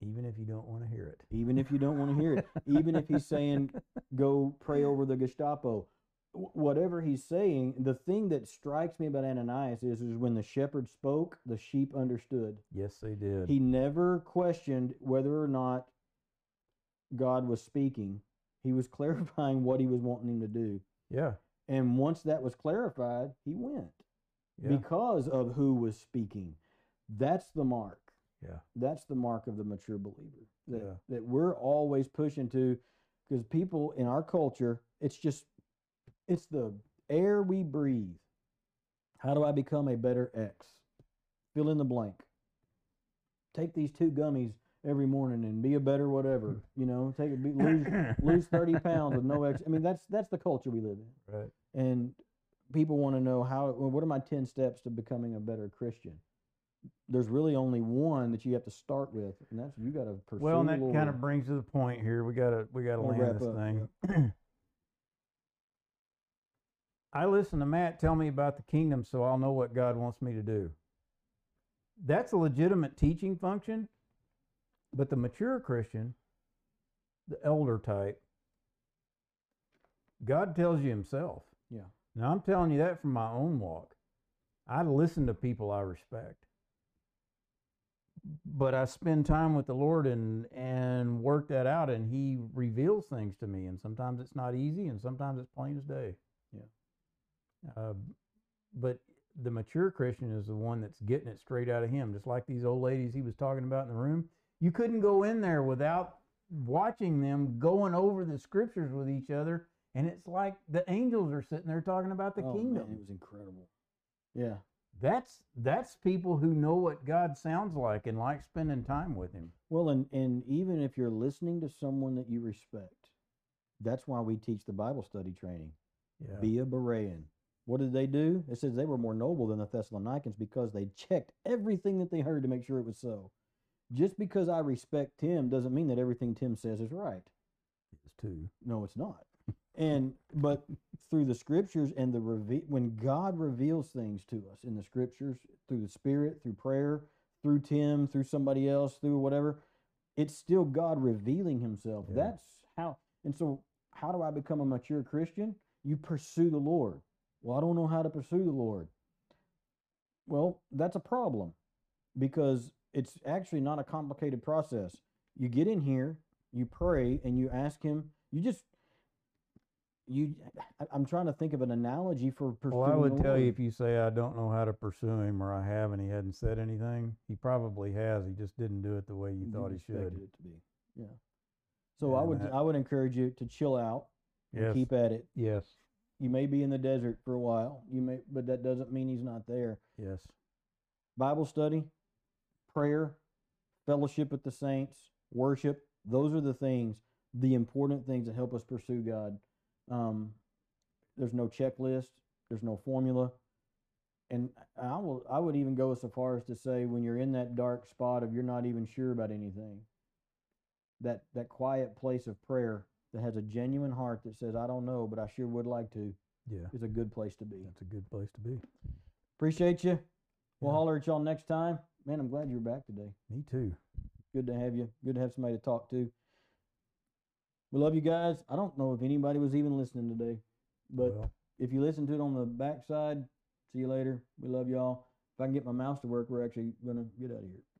Even if you don't want to hear it. even if you don't want to hear it. Even if he's saying, <laughs> go pray over the Gestapo. Wh- Whatever he's saying, the thing that strikes me about Ananias is, is when the shepherd spoke, the sheep understood. Yes, they did. He never questioned whether or not God was speaking, he was <laughs> clarifying what he was wanting him to do. Yeah. And once that was clarified, he went Yeah. because of who was speaking. That's the mark. Yeah. That's the mark of the mature believer. That, Yeah. that we're always pushing to, because people in our culture, it's just, it's the air we breathe. How do I become a better X? Fill in the blank. Take these two gummies every morning and be a better whatever. <laughs> You know, take it, be, lose lose thirty pounds with no ex. I mean, that's that's the culture we live in right. and people want to know how well, what are my 10 steps to becoming a better christian there's really only one that you have to start with and that's you got to pursue Well, and that kind of brings to the point here. We gotta we gotta Wanna land this up, thing. <clears throat> I listen to Matt tell me about the kingdom, so I'll know what God wants me to do. That's a legitimate teaching function, but the mature Christian, the elder type, God tells you Himself. Yeah. Now I'm telling you that from my own walk. I listen to people I respect but I spend time with the Lord and and work that out, and He reveals things to me. And sometimes it's not easy, and sometimes it's plain as day. Yeah. Uh, but the mature Christian is the one that's getting it straight out of Him, just like these old ladies he was talking about in the room. You couldn't go in there without watching them going over the scriptures with each other, and it's like the angels are sitting there talking about the Oh, man, kingdom. it was incredible yeah That's that's people who know what God sounds like and like spending time with Him. well and and even if you're listening to someone that you respect that's why we teach the bible study training Yeah. be a berean what did they do it says they were more noble than the thessalonians because they checked everything that they heard to make sure it was so just because i respect tim doesn't mean that everything tim says is right It's two. No, it's not. And but through the scriptures and the reve- when God reveals things to us in the scriptures through the Spirit, through prayer, through Tim, through somebody else, through whatever, it's still God revealing Himself. Yeah. That's how. And so, how do I become a mature Christian? You pursue the Lord. Well, I don't know how to pursue the Lord. Well, that's a problem because it's actually not a complicated process. You get in here, you pray, and you ask Him. You just you. I'm trying to think of an analogy for pursuing. Well, I would tell you if you say I don't know how to pursue him or I have and he hadn't said anything, he probably has. He just didn't do it the way you thought he should. it to be. Yeah. So I would that- I would encourage you to chill out and Yes. keep at it. Yes. You may be in the desert for a while. You may, but that doesn't mean He's not there. Yes. Bible study, prayer, fellowship with the saints, worship. Those are the things, the important things that help us pursue God. Um, there's no checklist. There's no formula. And I will. I would even go so far as to say, when you're in that dark spot of you're not even sure about anything, that that quiet place of prayer that has a genuine heart that says, "I don't know, but I sure would like to," Yeah. is a good place to be. That's a good place to be. Appreciate you. We'll Yeah. holler at y'all next time. Man, I'm glad you're back today. Me too. Good to have you. Good to have somebody to talk to. We love you guys. I don't know if anybody was even listening today, but well, if you listen to it on the backside, see you later. We love y'all. If I can get my mouse to work, we're actually gonna get out of here.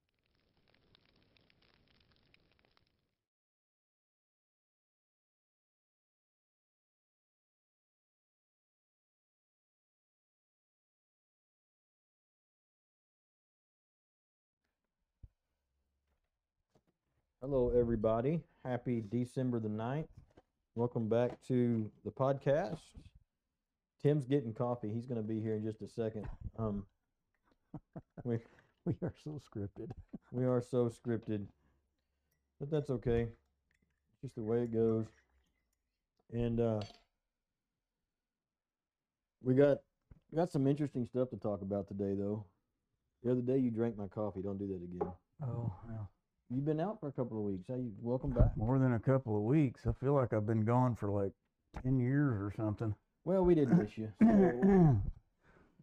Hello, everybody. Happy December the 9th. Welcome back to the podcast. Tim's getting coffee. He's going to be here in just a second. Um, <laughs> we, we are so scripted. we are so scripted, but that's okay. Just the way it goes. And uh, we got we got some interesting stuff to talk about today, though. The other day you drank my coffee. Don't do that again. Oh, well. You've been out for a couple of weeks. How you? Welcome back. More than a couple of weeks. I feel like I've been gone for like 10 years or something. Well, we did miss you. so-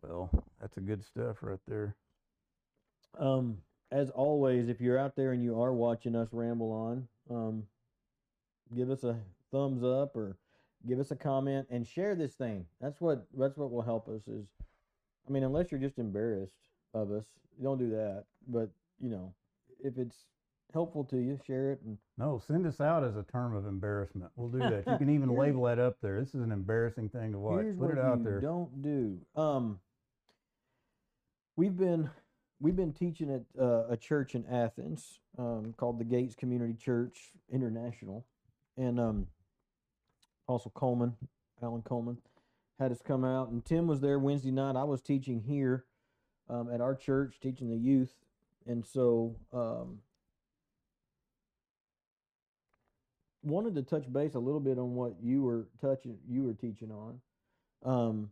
<coughs> well, that's a good stuff right there. Um, as always, if you're out there and you are watching us ramble on, um, give us a thumbs up or give us a comment and share this thing. That's what that's what will help us. Is, I mean, unless you're just embarrassed of us, don't do that. But you know, if it's helpful to you, share it. And No, send us out as a term of embarrassment. We'll do that. You can <laughs> even Here's- label that up there. This is an embarrassing thing to watch. here's Put what it out you there. don't do. Um, we've been we've been teaching at uh, a church in Athens um, called the Gates Community Church International, and um, Apostle Coleman, Alan Coleman, had us come out, and Tim was there Wednesday night. I was teaching here um, at our church, teaching the youth, and so um, wanted to touch base a little bit on what you were touching, you were teaching on. Um,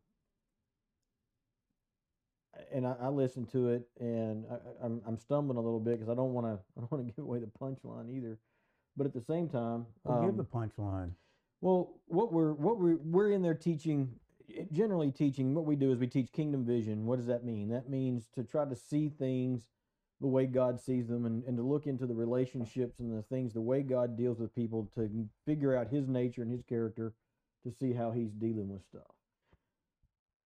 and I, I listened to it, and I, I- I'm I'm stumbling a little bit because I don't want to <laughs> I don't want to give away the punchline either. But at the same time, Well, give the um, punchline. well, what we're what we're we're in there teaching, generally teaching. What we do is we teach kingdom vision. What does that mean? That means to try to see things the way God sees them, and, and to look into the relationships and the things the way God deals with people to figure out His nature and His character, to see how He's dealing with stuff.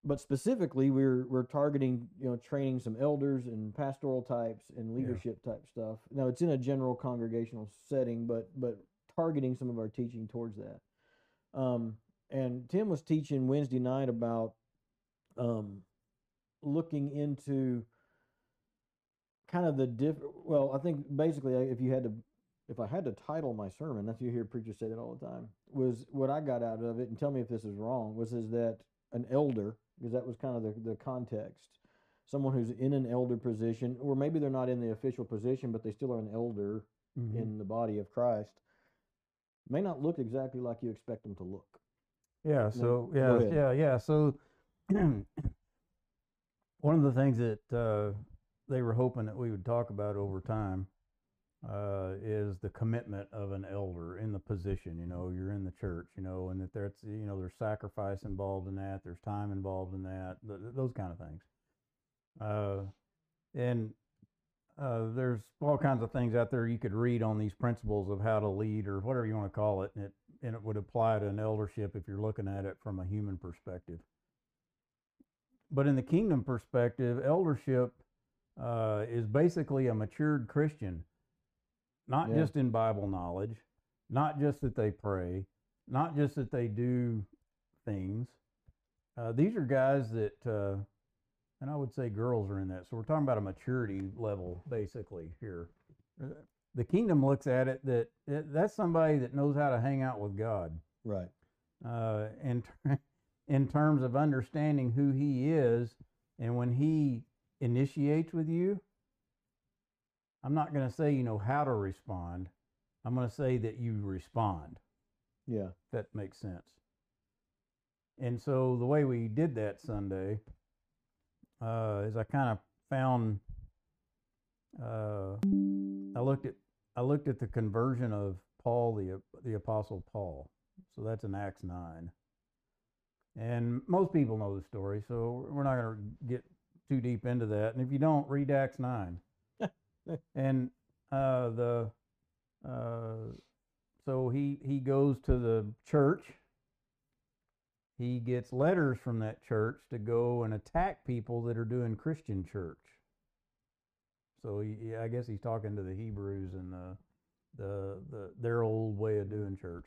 But specifically, we're we're targeting you know training some elders and pastoral types and leadership type stuff. Now it's in a general congregational setting, but but targeting some of our teaching towards that. Um, and Tim was teaching Wednesday night about um, looking into kind of the diff. Well, I think basically, uh, if you had to, if I had to title my sermon, that's you hear preachers say that all the time. Was what I got out of it, and tell me if this is wrong. Was is that an elder, because that was kind of the the context. Someone who's in an elder position, or maybe they're not in the official position, but they still are an elder Mhm. in the body of Christ may not look exactly like you expect them to look. Yeah. So yeah, yeah, yeah. So <clears throat> one of the things that uh, they were hoping that we would talk about over time uh, is the commitment of an elder in the position. You know, you're in the church. You know, and that there's you know there's sacrifice involved in that. There's time involved in that. Th- th- those kind of things. Uh, and uh, there's all kinds of things out there you could read on these principles of how to lead or whatever you want to call it, and it and it would apply to an eldership if you're looking at it from a human perspective. But in the kingdom perspective, eldership uh, is basically a matured Christian, not Yeah. just in Bible knowledge, not just that they pray, not just that they do things. Uh, these are guys that, uh, and I would say girls are in that. So we're talking about a maturity level basically here. Uh, The kingdom looks at it that that- that's somebody that knows how to hang out with God Right. uh, in <laughs> in terms of understanding who He is, and when He initiates with you, I'm not going to say you know how to respond. I'm going to say that you respond. Yeah. That makes sense. And so the way we did that Sunday uh, is I kind of found uh, I looked at I looked at the conversion of Paul the the apostle Paul. So that's in Acts nine. And most people know the story, so we're not going to get too deep into that. And if you don't, read Acts nine. <laughs> and uh, the uh, so he he goes to the church. He gets letters from that church to go and attack people that are doing Christian church. So he, he- I guess he's talking to the Hebrews and the, the the their old way of doing church.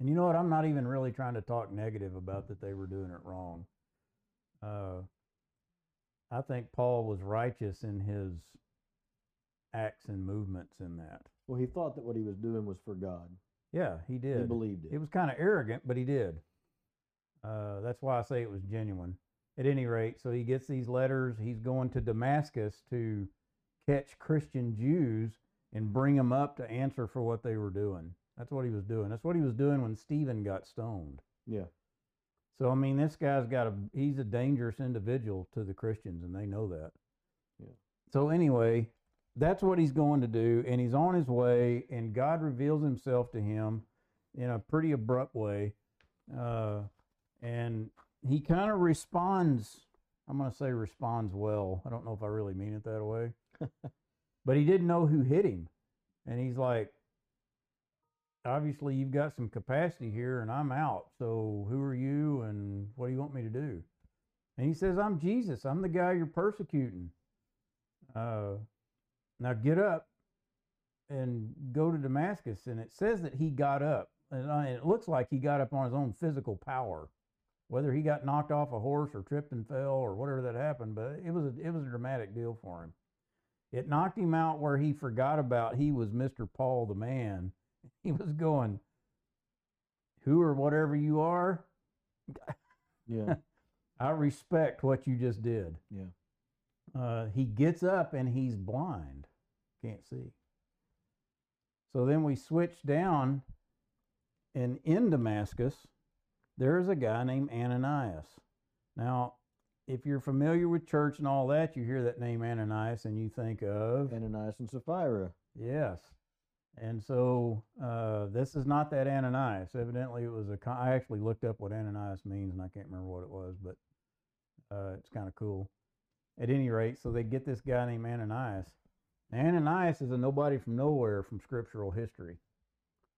And you know what? I'm not even really trying to talk negative about that they were doing it wrong. Uh, I think Paul was righteous in his acts and movements in that. Well, he thought that what he was doing was for God. Yeah, he did. He believed it. It was kind of arrogant, but he did. Uh, that's why I say it was genuine. At any rate, so he gets these letters. He's going to Damascus to catch Christian Jews and bring them up to answer for what they were doing. That's what he was doing. That's what he was doing when Stephen got stoned. yeah. So I mean, this guy's got a he's a dangerous individual to the Christians, and they know that. Yeah. So anyway, that's what he's going to do, and he's on his way, and God reveals Himself to him in a pretty abrupt way, uh, and he kind of responds. I'm going to say responds well. I don't know if I really mean it that way, <laughs> but he didn't know who hit him, and he's like, obviously you've got some capacity here and I'm out. So who are you and what do you want me to do? And he says, I'm Jesus. I'm the guy you're persecuting. Uh, now get up and go to Damascus. And it says that he got up, and uh, it looks like he got up on his own physical power. Whether he got knocked off a horse or tripped and fell or whatever that happened, but it was a, it was a dramatic deal for him. It knocked him out where he forgot about he was Mr. Paul the man. <laughs> He was going, "Who or whatever you are, Yeah. <laughs> I respect what you just did." Yeah. uh, he gets up and he's blind, can't see. So then we switch down, and in Damascus, there is a guy named Ananias. Now, if you're familiar with church and all that, you hear that name Ananias and you think of Ananias and Sapphira. yes. And so uh, this is not that Ananias. Evidently, it was a. con- I actually looked up what Ananias means, and I can't remember what it was, but uh, it's kind of cool. At any rate, so they get this guy named Ananias. Ananias is a nobody from nowhere from scriptural history,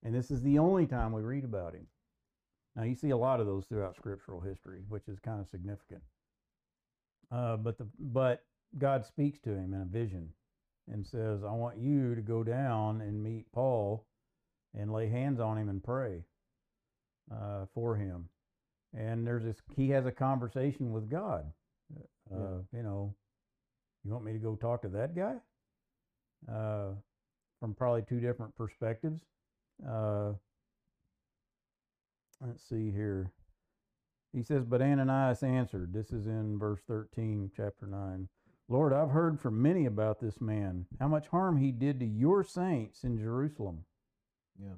and this is the only time we read about him. Now you see a lot of those throughout scriptural history, which is kind of significant. Uh, but the but God speaks to him in a vision and says, I want you to go down and meet Paul and lay hands on him and pray uh, for him. And there's this, he has a conversation with God. Uh, Yeah. You know, you want me to go talk to that guy? Uh, from probably two different perspectives. Uh, let's see here. He says, But Ananias answered, this is in verse 13, chapter 9. Lord, I've heard from many about this man, how much harm he did to your saints in Jerusalem. Yeah.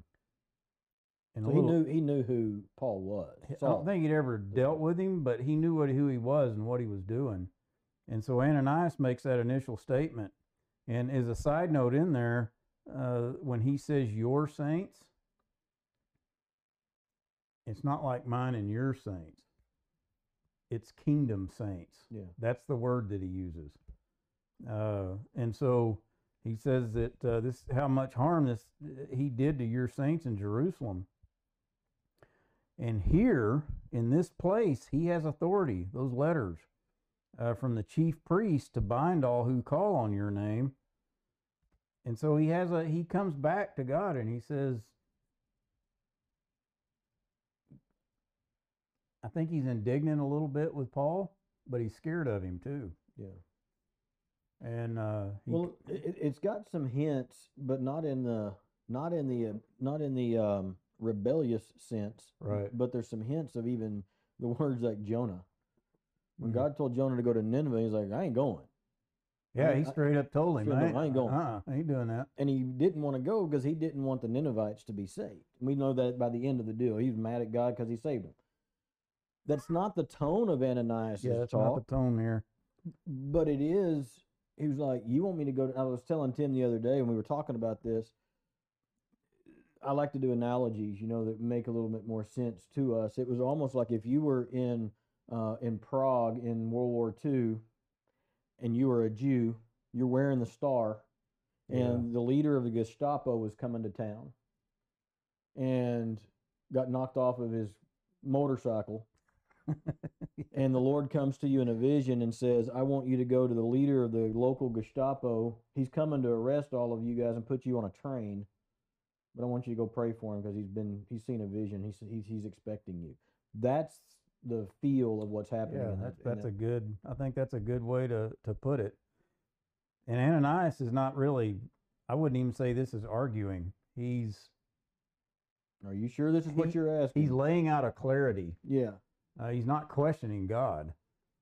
And So a he knew he knew who Paul was. I don't think he'd ever dealt with him, but he knew what, who he was and what he was doing. And so Ananias makes that initial statement. And as a side note in there, uh, when he says your saints, it's not like mine and your saints. It's kingdom saints. Yeah. That's the word that he uses. Uh, and so he says that uh, this how much harm this he did to your saints in Jerusalem. And here in this place, he has authority, those letters uh, from the chief priest to bind all who call on your name. And so he has a he comes back to God and he says, I think he's indignant a little bit with Paul, but he's scared of him too. Yeah. And uh, he, Well, it, it's got some hints, but not in the not in the uh, not in the um, rebellious sense. Right. But there's some hints of even the <laughs> words like Jonah. When Mhm. God told Jonah to go to Nineveh, he's like, I ain't going. yeah, he I- straight up told him, I ain't, "I ain't going." Uh-uh, I ain't doing that. And he didn't want to go because he didn't want the Ninevites to be saved. We know that by the end of the deal. He was mad at God because he saved them. That's not the tone of Ananias' Yeah, that's talk. not the tone here. but it is he was like you want me to go to, i was telling tim the other day when we were talking about this i like to do analogies you know that make a little bit more sense to us it was almost like if you were in uh, in prague in world war ii and you were a jew you're wearing the star Yeah. and the leader of the gestapo was coming to town and got knocked off of his motorcycle and the Lord comes to you in a vision and says, I want you to go to the leader of the local Gestapo. He's coming to arrest all of you guys and put you on a train. But I want you to go pray for him because he's been he's seen a vision. He's he's he's expecting you. That's the feel of what's happening. Yeah, that's that, that's a good. I think that's a good way to to put it. And Ananias is not really. I wouldn't even say this is arguing. He's Are you sure this is what you're asking? he's laying out a clarity. yeah. Uh, he's not questioning God,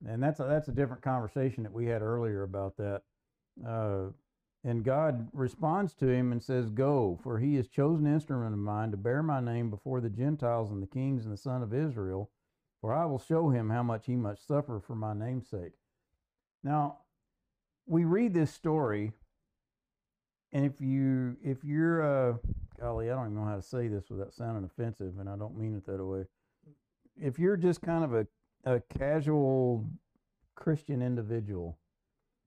and that's a, that's a different conversation that we had earlier about that. Uh, and God responds to him and says, "Go, for he is chosen instrument of mine to bear my name before the Gentiles and the kings and the son of Israel. For I will show him how much he must suffer for my name's sake." Now, we read this story, and if you if you're uh, golly, I don't even know how to say this without sounding offensive, and I don't mean it that way if you're just kind of a, a casual Christian individual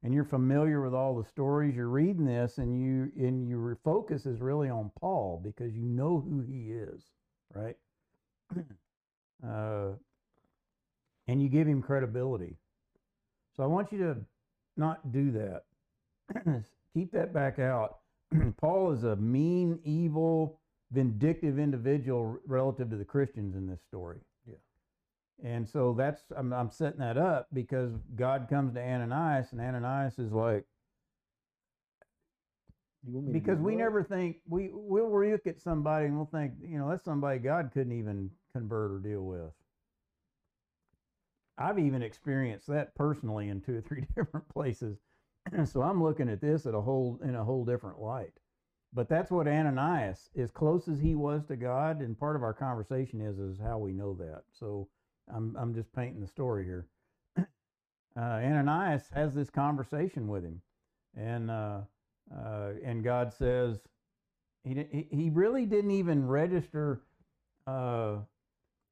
and you're familiar with all the stories, you're reading this and you and your focus is really on Paul because you know who he is, right? <clears throat> uh, and you give him credibility. So I want you to not do that. <clears throat> Keep that back out. <clears throat> Paul is a mean, evil, vindictive individual relative to the Christians in this story. And so that's I'm I'm setting that up because God comes to Ananias and Ananias is like You want me to do because we what? never think we we'll look at somebody and we'll think you know that's somebody God couldn't even convert or deal with. I've even experienced that personally in two or three <laughs> different places, <clears throat> so I'm looking at this at a whole in a whole different light. But that's what Ananias, as close as he was to God, and part of our conversation is is how we know that. So I'm I'm just painting the story here. <clears throat> Uh, Ananias has this conversation with him, and uh, uh, and God says he he really didn't even register. Uh,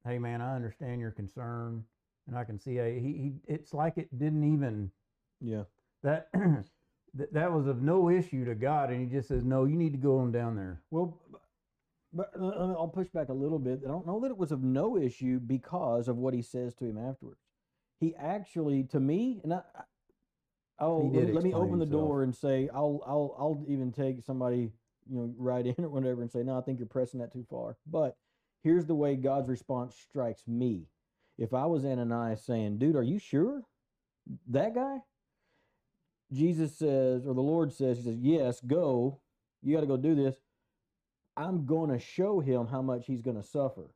hey man, I understand your concern, and I can see a, he he. It's like it didn't even Yeah. that <clears throat> that that was of no issue to God, and he just says, no, you need to go on down there. Well, but uh, I'll push back a little bit. I don't know that it was of no issue because of what he says to him afterwards. He actually, to me, and I, I'll let, let me open the himself. door and say I'll I'll I'll even take somebody you know right <laughs> in or whatever and say no, I think you're pressing that too far. But here's the way God's response strikes me. If I was Ananias saying, "Dude, are you sure that guy?" Jesus says, or the Lord says, He says, "Yes, go. You got to go do this." I'm going to show him how much he's going to suffer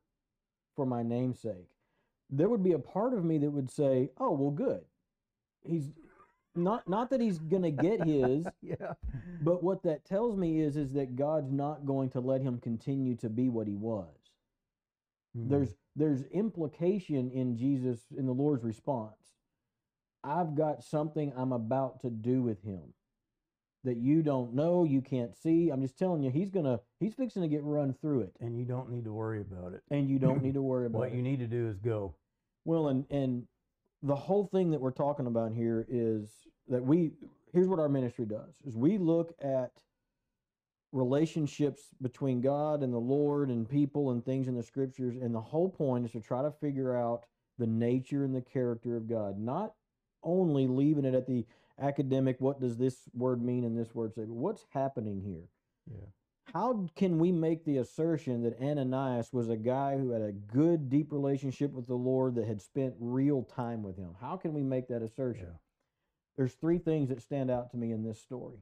for my namesake. There would be a part of me that would say, "Oh, well, good. He's not not that he's going to get <laughs> his, yeah, but what that tells me is is that God's not going to let him continue to be what he was. Mhm. There's there's implication in Jesus in the Lord's response. I've got something I'm about to do with him that you don't know, you can't see. I'm just telling you, he's gonna he's fixing to get run through it, and you don't need to worry about it. and you don't need to <clears throat> worry about What it. you need to do is go. Well, and and the whole thing that we're talking about here is that we here's what our ministry does is we look at relationships between God and the Lord and people and things in the scriptures and the whole point is to try to figure out the nature and the character of God, not only leaving it at the academic what does this word mean and this word say, but what's happening here? Yeah. how can we make the assertion that Ananias was a guy who had a good, deep relationship with the Lord that had spent real time with him? How can we make that assertion? Yeah. There's three things that stand out to me in this story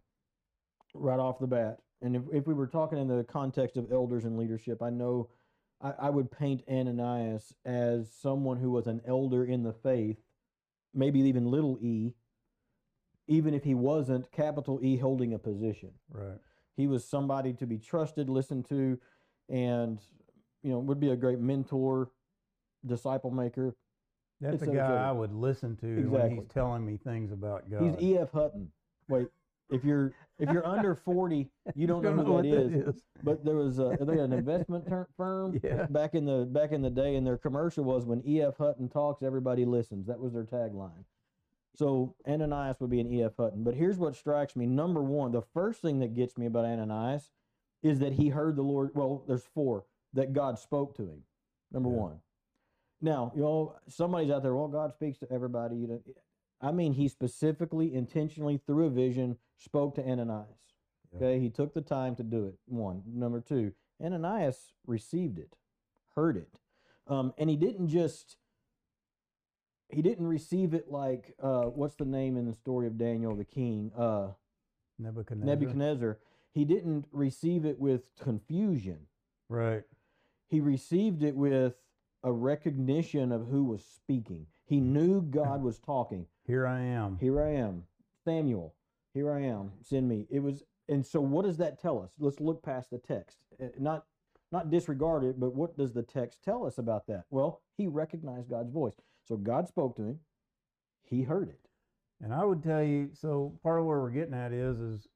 right off the bat. And if, if we were talking in the context of elders and leadership, I know I, I would paint Ananias as someone who was an elder in the faith, maybe even little e, even if he wasn't capital E holding a position Right. he was somebody to be trusted, listened to, and you know would be a great mentor, disciple maker. That's a- guy I would listen to when he's telling me things about God. He's E.F. Hutton. Wait, if you're if you're under forty, you don't know who that what is. But there was a, they had an investment <laughs> firm Yeah. back in the back in the day, and their commercial was when E.F. Hutton talks, everybody listens. That was their tagline. So Ananias would be an E.F. Hutton. But here's what strikes me: number one, the first thing that gets me about Ananias is that he heard the Lord. Well, there's four that God spoke to him. Number Yeah. one. Now, you know, somebody's out there. Well, God speaks to everybody. You know, I mean, he specifically, intentionally, through a vision, spoke to Ananias. Yeah. Okay, he took the time to do it. One, number two, Ananias received it, heard it, um, and he didn't just. He didn't receive it like uh, what's the name in the story of Daniel the king, uh, Nebuchadnezzar. Nebuchadnezzar. He didn't receive it with confusion. Right. He received it with a recognition of who was speaking. He knew God was talking. <clears throat> Here I am. Here I am, Samuel. Here I am. Send me. It was, and so what does that tell us? Let's look past the text, Uh, not not disregard it, but what does the text tell us about that? Well, he recognized God's voice, so God spoke to him. He heard it. And I would tell you, so part of where we're getting at is, is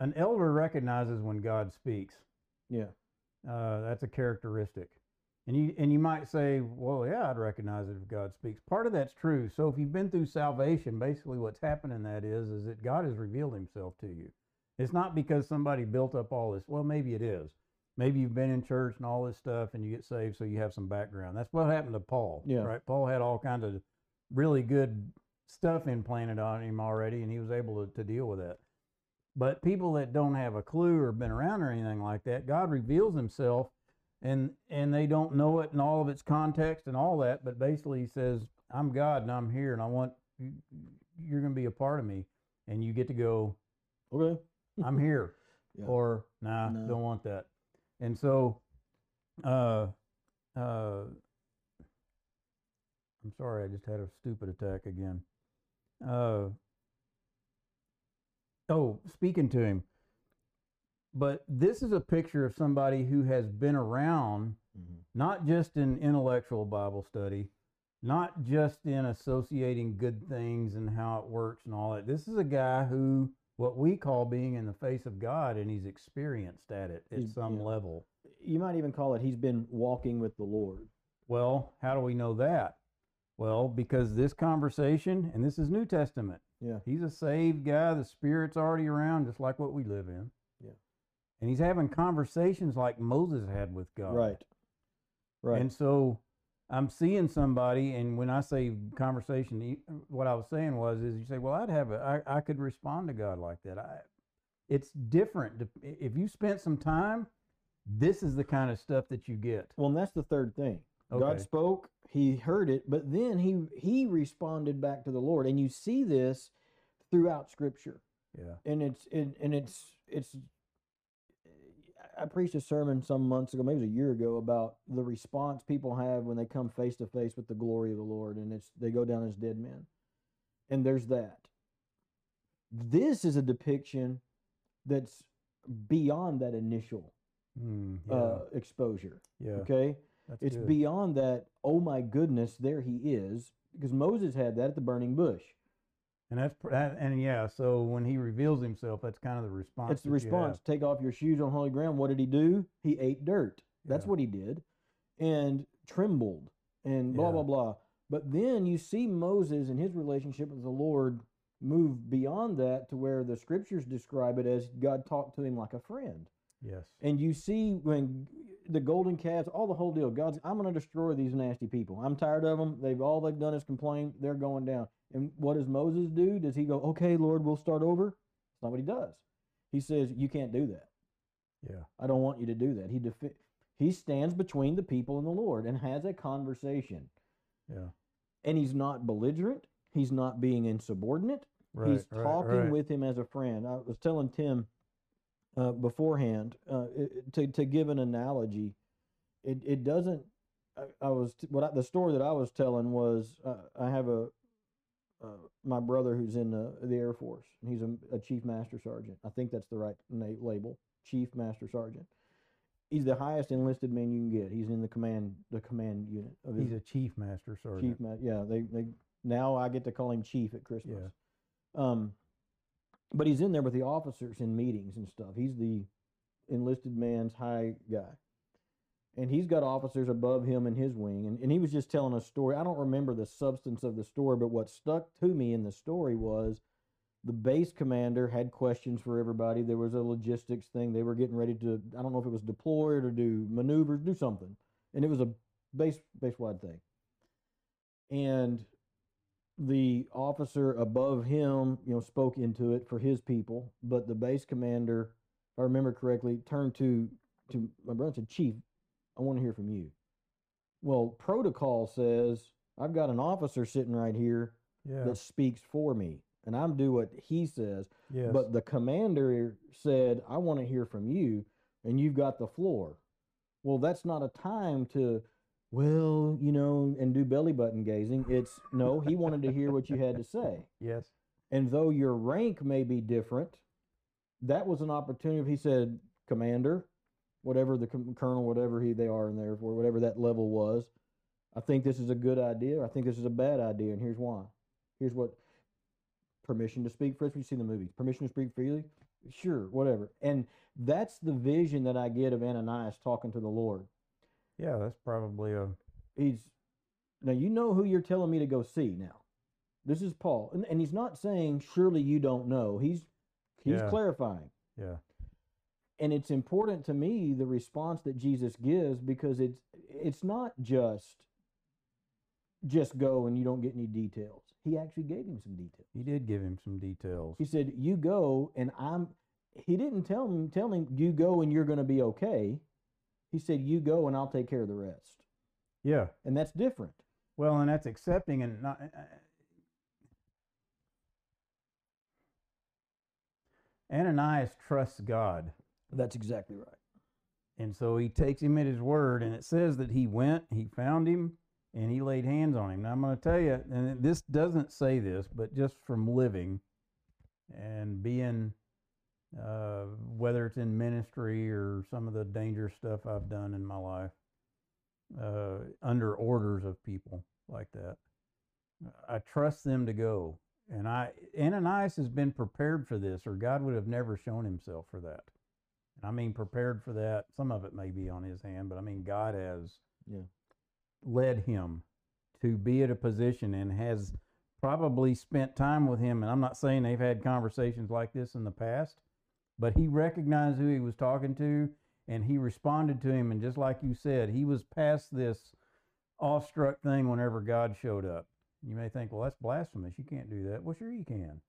an elder recognizes when God speaks. Yeah, Uh, that's a characteristic. And you and you might say, well, yeah, I'd recognize it if God speaks. Part of that's true. So if you've been through salvation, basically what's happened in that is, is that God has revealed Himself to you. It's not because somebody built up all this. Well, maybe it is. Maybe you've been in church and all this stuff, and you get saved, so you have some background. That's what happened to Paul. Yeah. Right. Paul had all kinds of really good stuff implanted on him already, and he was able to, to deal with that. But people that don't have a clue or been around or anything like that, God reveals Himself, and and they don't know it in all of its context and all that. But basically, He says, "I'm God and I'm here, and I want you, you're going to be a part of me." And you get to go, Okay. I'm here, <laughs> Yeah. or nah, No. don't want that. And so, uh, uh, I'm sorry, I just had a stupid attack again. Uh, oh, speaking to him. But this is a picture of somebody who has been around, Mhm. not just in intellectual Bible study, not just in associating good things and how it works and all that. This is a guy who, what we call being in the face of God, and he's experienced at it at He's- some yeah. level. You might even call it he's been walking with the Lord. Well, how do we know that? Well, because this conversation, and this is New Testament, Yeah. he's a saved guy, the Spirit's already around, just like what we live in. Yeah. And he's having conversations like Moses had with God. Right. Right. And so I'm seeing somebody, and when I say conversation, what I was saying was, is you say, well, I'd have a, I, I could respond to God like that. I, it's different. If you spent some time, this is the kind of stuff that you get. well, and that's the third thing. God spoke, he heard it, but then he he responded back to the Lord. And you see this throughout scripture. Yeah. And it's and, and it's it's I preached a sermon some months ago, maybe it was a year ago, about the response people have when they come face to face with the glory of the Lord and it's they go down as dead men. And there's that. This is a depiction that's beyond that initial Mm, yeah. uh, exposure. yeah. Okay. That's It's good. beyond that, oh my goodness, there he is. Because Moses had that at the burning bush. And that's that, and yeah. So when he reveals himself, that's kind of the response. It's the that you have. response. Take off your shoes on holy ground. What did he do? He ate dirt. That's Yeah. what he did. And trembled and blah, Yeah. blah, blah. But then you see Moses and his relationship with the Lord move beyond that to where the scriptures describe it as God talked to him like a friend. Yes. And you see when the golden calves, all the whole deal. God's, I'm going to destroy these nasty people. I'm tired of them. They've all they've done is complain. They're going down. And what does Moses do? Does he go, okay, Lord, we'll start over? It's not what he does. He says, you can't do that. Yeah. I don't want you to do that. He defi- he stands between the people and the Lord and has a conversation. Yeah. And he's not belligerent. He's not being insubordinate. Right. He's right, talking right. with him as a friend. I was telling Tim uh, beforehand uh, it- to to give an analogy. It it doesn't. I, I was t- what I, the story that I was telling was uh, I have a uh, my brother who's in the, the Air Force and he's a, a chief master sergeant. I think that's the right label, chief master sergeant. He's the highest enlisted man you can get. He's in the command the command unit of his He's a chief master sergeant. chief ma- yeah they they now i get to call him chief at christmas Yeah. um but he's in there with the officers in meetings and stuff he's the enlisted man's high guy and he's got officers above him in his wing. And, and he was just telling a story. I don't remember the substance of the story but what stuck to me in the story was the base commander had questions for everybody. There was a logistics thing. They were getting ready to i don't know if it was deploy or do maneuvers do something. And it was a base base wide thing. And the officer above him, you know, spoke into it for his people, but the base commander, if I remember correctly, turned to to my brother said, "Chief, I want to hear from you." Well, protocol says I've got an officer sitting right here Yeah. that speaks for me, and I'm do what he says. yes. But the commander said, I want to hear from you, and you've got the floor. Well, that's not a time to, well, you know, and do belly button gazing. It's no, he wanted to hear what you had to say. <laughs> yes. And though your rank may be different, that was an opportunity. If he said, Commander, whatever the colonel, whatever he they are in there for, whatever that level was, I think this is a good idea. I think this is a bad idea, and here's why. Here's what permission to speak freely. You see the movies. Permission to speak freely. Sure, whatever. And that's the vision that I get of Ananias talking to the Lord. Yeah. That's probably a. He's now you know who you're telling me to go see now. This is Paul, and, and he's not saying surely you don't know. He's he's Yeah. clarifying, Yeah. And it's important to me the response that Jesus gives because it's it's not just just go and you don't get any details. He actually gave him some details. He did give him some details. He said, "You go, and I'm he didn't tell him tell him you go and you're going to be okay. He said you go and I'll take care of the rest. Yeah. And that's different. Well, and that's accepting and not. Uh, Ananias trusts God. That's exactly right. And so he takes him at his word, and it says that he went, he found him, and he laid hands on him. Now, I'm going to tell you, and this doesn't say this, but just from living and being, uh, whether it's in ministry or some of the dangerous stuff I've done in my life, uh, under orders of people like that, I trust them to go. And I Ananias has been prepared for this, or God would have never shown himself for that. And I mean prepared for that. Some of it may be on his hand, but I mean God has Yeah. led him to be at a position and has probably spent time with him. And I'm not saying they've had conversations like this in the past, but he recognized who he was talking to and he responded to him. And just like you said, he was past this awestruck thing whenever God showed up. You may think, well, that's blasphemous. You can't do that. Well, sure you can.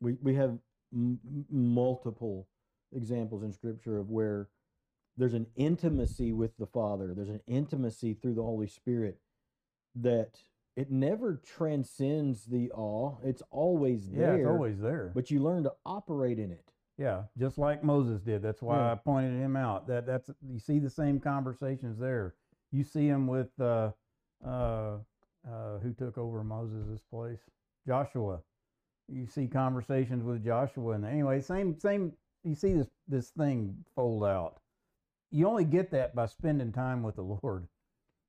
We we have m- multiple examples in Scripture of where there's an intimacy with the Father. There's an intimacy through the Holy Spirit that it never transcends the awe. It's always there. Yeah, it's always there. but you learn to operate in it. Yeah, just like Moses did. That's why Yeah. I pointed him out. That that's you see the same conversations there. You see him with uh, uh, uh, who took over Moses' place, Joshua. You see conversations with Joshua, and anyway, same same. You see this this thing fold out. You only get that by spending time with the Lord.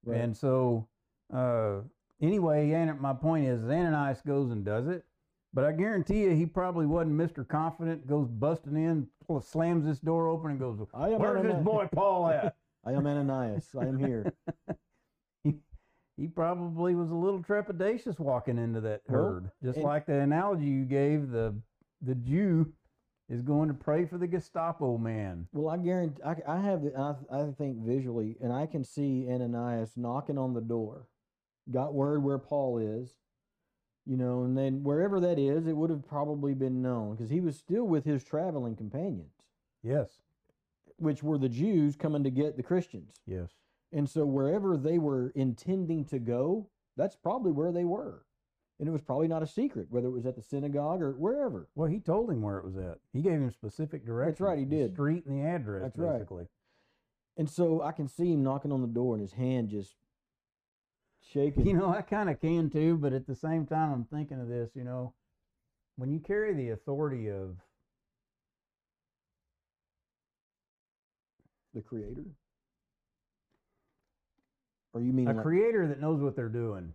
Right. And so, uh, anyway, An- my point is, Ananias goes and does it, but I guarantee you, he probably wasn't Mr. Confident. Goes busting in, pull- slams this door open, and goes, I am "Where's this boy Paul at?" <laughs> I am Ananias. I am here. <laughs> he, he probably was a little trepidatious walking into that Well, herd, just and- like the analogy you gave. The the Jew is going to pray for the Gestapo man. Well, I guarantee I, I have the, I, I think visually, and I can see Ananias knocking on the door. Got word where Paul is, you know, and then wherever that is, it would have probably been known because he was still with his traveling companions, Yes, which were the Jews coming to get the Christians. yes. And so wherever they were intending to go, that's probably where they were. And it was probably not a secret, whether it was at the synagogue or wherever. Well, he told him where it was at. He gave him specific directions. That's right, he the did. Street and the address, That's right. And so I can see him knocking on the door and his hand just shaking. You know, I kind of can too, but at the same time, I'm thinking of this. You know, when you carry the authority of the creator? Or you mean a like, creator that knows what they're doing.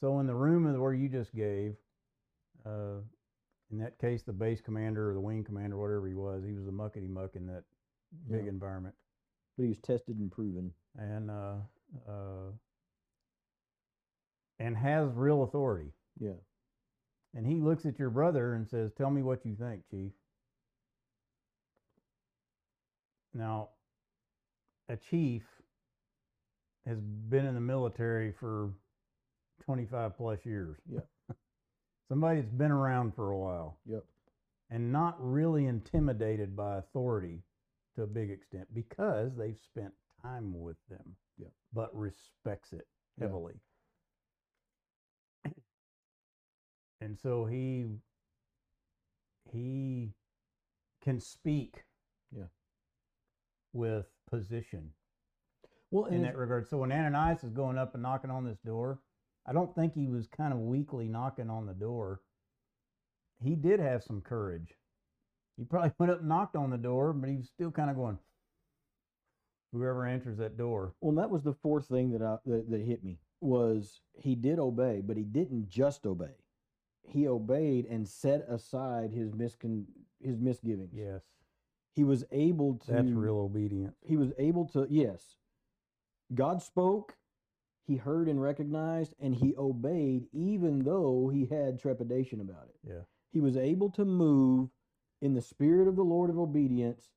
So in the room of where you just gave, uh, in that case, the base commander or the wing commander, whatever he was, he was a muckety muck in that big Yeah. environment, but he was tested and proven. and uh, uh, and has real authority. Yeah. And he looks at your brother and says, "Tell me what you think, Chief." Now, a chief has been in the military for 25 plus years. Yeah. <laughs> Somebody that's been around for a while Yep. and not really intimidated by authority to a big extent because they've spent time with them, Yeah. but respects it heavily. <clears throat> And so he he can speak Yeah. with position Well, in that regard. So when Ananias is going up and knocking on this door, I don't think he was kind of weakly knocking on the door. He did have some courage. He probably <laughs> went up and knocked on the door, but he was still kind of going, whoever answers that door. well, that was the fourth thing that I that, that hit me was he did obey, but he didn't just obey. He obeyed and set aside his miscon his misgivings. Yes, He was able to that's real obedience. he was able to yes god spoke he heard and recognized and he obeyed even though he had trepidation about it Yeah. he was able to move in the spirit of the lord of obedience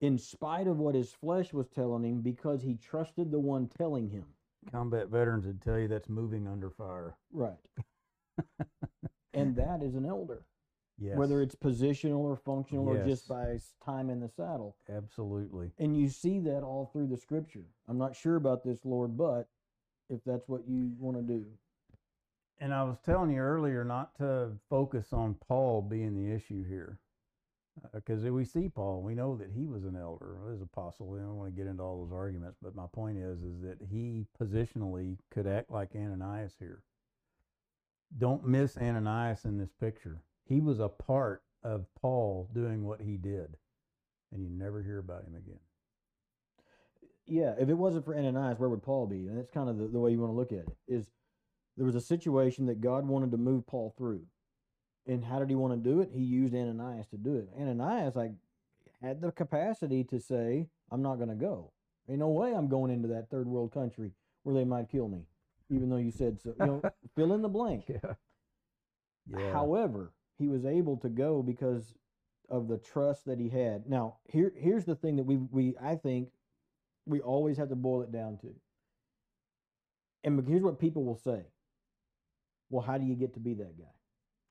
in spite of what his flesh was telling him because he trusted the one telling him Combat veterans would tell you that's moving under fire. right <laughs> and that is an elder Yes. whether it's positional or functional or just by time in the saddle. absolutely. And you see that all through the scripture. I'm not sure about this, Lord, but if that's what you want to do. And I was telling you earlier not to focus on Paul being the issue here. Uh, because we see Paul, we know that he was an elder, his apostle. We don't want to get into all those arguments, but my point is, is that he positionally could act like Ananias here. Don't miss Ananias in this picture. He was a part of Paul doing what he did, and you never hear about him again. Yeah, if it wasn't for Ananias, where would Paul be? And that's kind of the, the way you want to look at it. Is there was a situation that God wanted to move Paul through. And how did he want to do it? He used Ananias to do it. Ananias like had the capacity to say, I'm not going to go. Ain't no way I'm going into that third world country where they might kill me, even though you said so. You know, <laughs> fill in the blank. Yeah. Yeah. However, he was able to go because of the trust that he had. Now, here here's the thing that we we I think we always have to boil it down to. And here's what people will say. Well, how do you get to be that guy?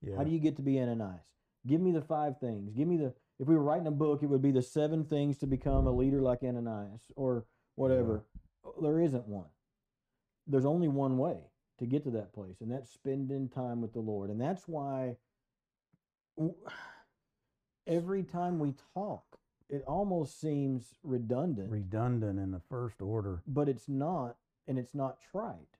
yeah. How do you get to be Ananias? Give me the five things. Give me the if we were writing a book, it would be the seven things to become a leader like Ananias or whatever. Uh, there isn't one. There's only one way to get to that place, and that's spending time with the Lord. And that's why <sighs> every time we talk, it almost seems redundant, redundant in the first order? but it's not, and it's not trite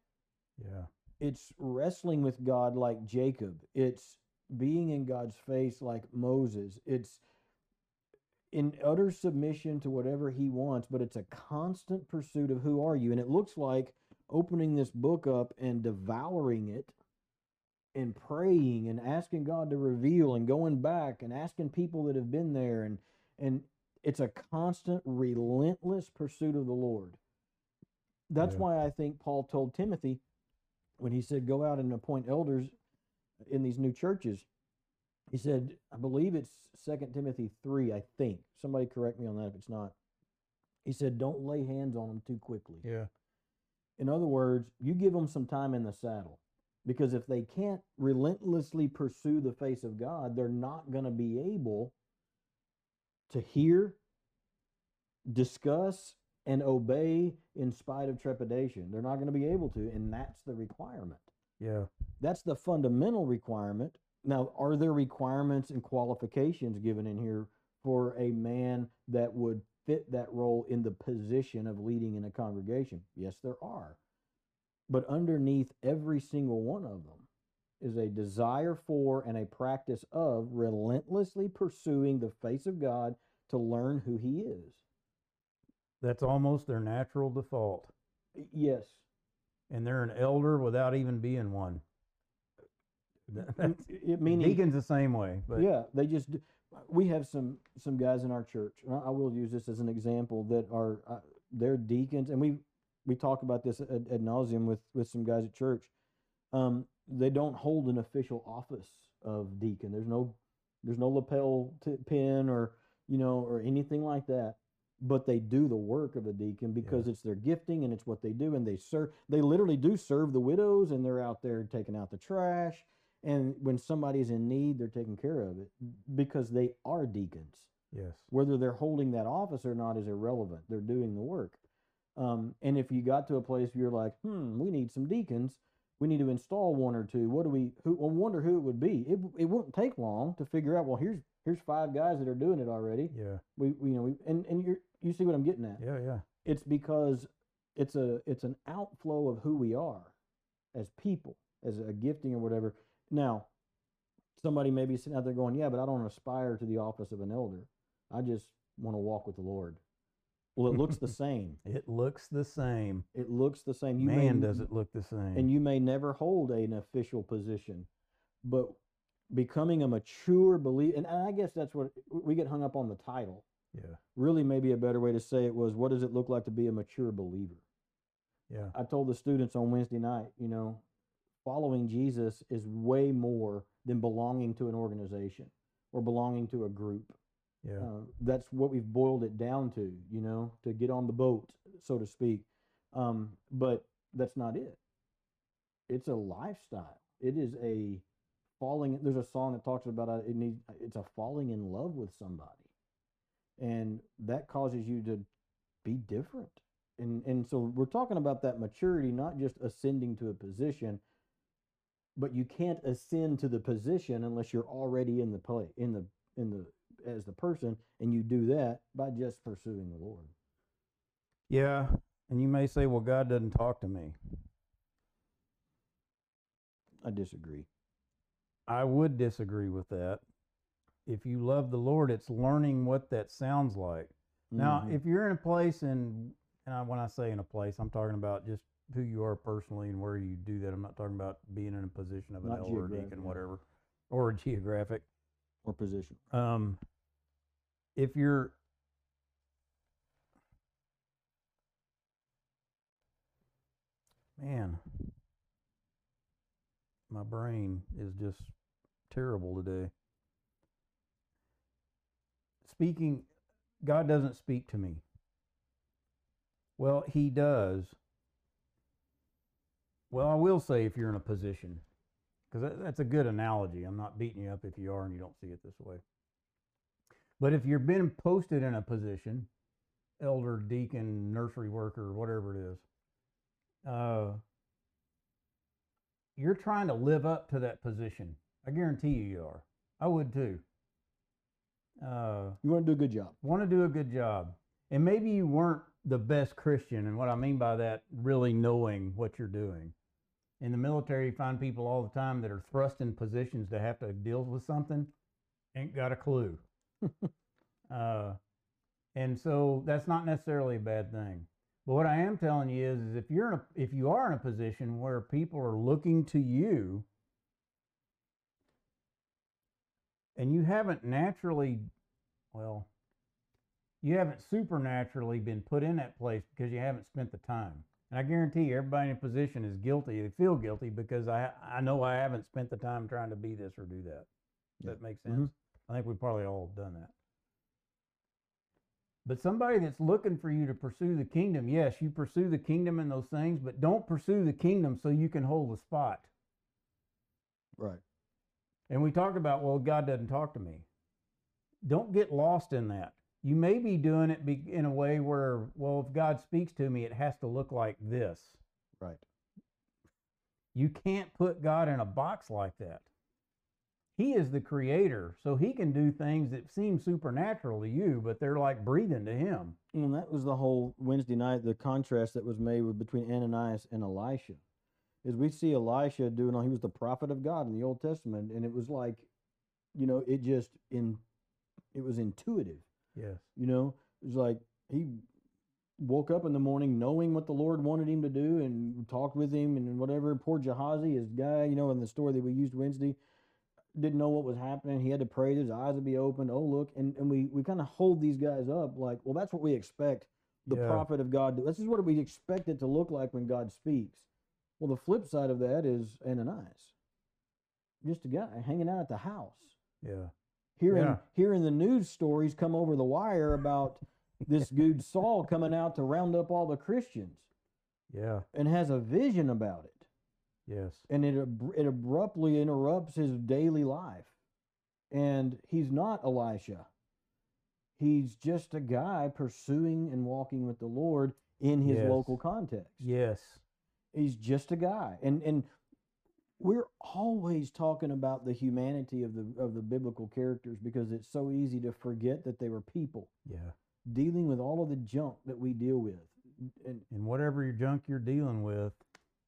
Yeah. it's wrestling with God like Jacob. It's being in God's face like Moses. It's in utter submission to whatever he wants, but it's a constant pursuit of who are you? And it looks like opening this book up and devouring it and praying and asking God to reveal and going back and asking people that have been there and and it's a constant relentless pursuit of the Lord. That's Yeah. why I think Paul told Timothy when he said go out and appoint elders in these new churches he said i believe it's Second timothy 3 i think somebody correct me on that if it's not he said don't lay hands on them too quickly Yeah. in other words you give them some time in the saddle because if they can't relentlessly pursue the face of god they're not going to be able to hear discuss and obey in spite of trepidation they're not going to be able to and that's the requirement Yeah. that's the fundamental requirement. Now, are there requirements and qualifications given in here for a man that would fit that role in the position of leading in a congregation? Yes, there are. But underneath every single one of them is a desire for and a practice of relentlessly pursuing the face of God to learn who he is. That's almost their natural default. Yes. And they're an elder without even being one. <laughs> That's, it- meaning deacon's the same way, but yeah, they just we have some some guys in our church. I will use this as an example that are uh, they're deacons, and we we talk about this ad, ad nauseum with with some guys at church. Um, they don't hold an official office of deacon. There's no there's no lapel t- pin or you know or anything like that. But they do the work of a deacon because it's their gifting and it's what they do, and they serve. They literally do serve the widows, and they're out there taking out the trash and when somebody's in need they're taking care of it because they are deacons yes. whether they're holding that office or not is irrelevant they're doing the work um, and if you got to a place where you're like hmm we need some deacons we need to install one or two what do we who I wonder who it would be it, it wouldn't take long to figure out well here's here's five guys that are doing it already Yeah. we, we you know we, and and you you see what i'm getting at Yeah. Yeah. it's because it's a it's an outflow of who we are as people as a gifting or whatever now somebody may be sitting out there going yeah but i don't aspire to the office of an elder i just want to walk with the lord well it looks the <laughs> same It looks the same. it looks the same you Man, n- does it look the same. and you may never hold an official position but becoming a mature believer and i guess that's what we get hung up on the title yeah. really maybe a better way to say it was what does it look like to be a mature believer Yeah. I told the students on Wednesday night, you know, following Jesus is way more than belonging to an organization or belonging to a group. Yeah. Uh, that's what we've boiled it down to, you know, to get on the boat, so to speak. Um, but that's not it. It's a lifestyle. It is a falling. There's a song that talks about uh, it needs. It's a falling in love with somebody, and that causes you to be different. And and so we're talking about that maturity, not just ascending to a position, but you can't ascend to the position unless you're already in the play in the in the as the person, and you do that by just pursuing the Lord. Yeah. And you may say, well, God doesn't talk to me. I disagree. I would disagree with that. If you love the Lord, it's learning what that sounds like. Now, Mhm. if you're in a place and and I, when I say in a place, I'm talking about just who you are personally and where you do that. I'm not talking about being in a position of an Not elder, geographic, deacon, whatever, or a geographic. or position. Um, if you're man, my brain is just terrible today. Speaking, God doesn't speak to me. Well, He does. Well, I will say if you're in a position, because that's a good analogy. I'm not beating you up if you are and you don't see it this way. But if you've been posted in a position, elder, deacon, nursery worker, whatever it is, uh, you're trying to live up to that position. I guarantee you, you are. I would too. Uh, You want to do a good job. want to do a good job. And maybe you weren't the best Christian. And what I mean by that, really knowing what you're doing. In the military, you find people all the time that are thrust in positions to have to deal with something, ain't got a clue. <laughs> uh, and so that's not necessarily a bad thing. But what I am telling you is, is if you're in a, if you are in a position where people are looking to you, and you haven't naturally, well, you haven't supernaturally been put in that place because you haven't spent the time. And I guarantee you, everybody in a position is guilty. They feel guilty because I I know I haven't spent the time trying to be this or do that. Does Yeah. that makes sense? Mhm. I think we've probably all done that. But somebody that's looking for you to pursue the kingdom, yes, you pursue the kingdom and those things, but don't pursue the kingdom so you can hold the spot. Right. And we talked about, well, God doesn't talk to me. Don't get lost in that. You may be doing it be, in a way where, well, if God speaks to me, it has to look like this. Right. You can't put God in a box like that. He is the creator, so he can do things that seem supernatural to you, but they're like breathing to him. And that was the whole Wednesday night, the contrast that was made with, between Ananias and Elisha. Is we see Elisha doing all, he was the prophet of God in the Old Testament, and it was like, you know, it just in it was intuitive. Yes. You know, it was like he woke up in the morning knowing what the Lord wanted him to do and talked with him and whatever. Poor Gehazi, his guy, you know, in the story that we used Wednesday, didn't know what was happening. He had to pray his eyes would be opened. Oh, look. And, and we, we kind of hold these guys up like, well, that's what we expect the Yeah. prophet of God. to- This is what we expect it to look like when God speaks. Well, the flip side of that is Ananias, just a guy hanging out at the house Yeah. hearing Yeah. hearing the news stories come over the wire about <laughs> this dude Saul coming out to round up all the Christians Yeah. and has a vision about it Yes. and it ab- it abruptly interrupts his daily life and he's not Elisha he's just a guy pursuing and walking with the Lord in his Yes. local context Yes. he's just a guy and and we're always talking about the humanity of the of the biblical characters because it's so easy to forget that they were people Yeah. dealing with all of the junk that we deal with and And whatever your junk you're dealing with,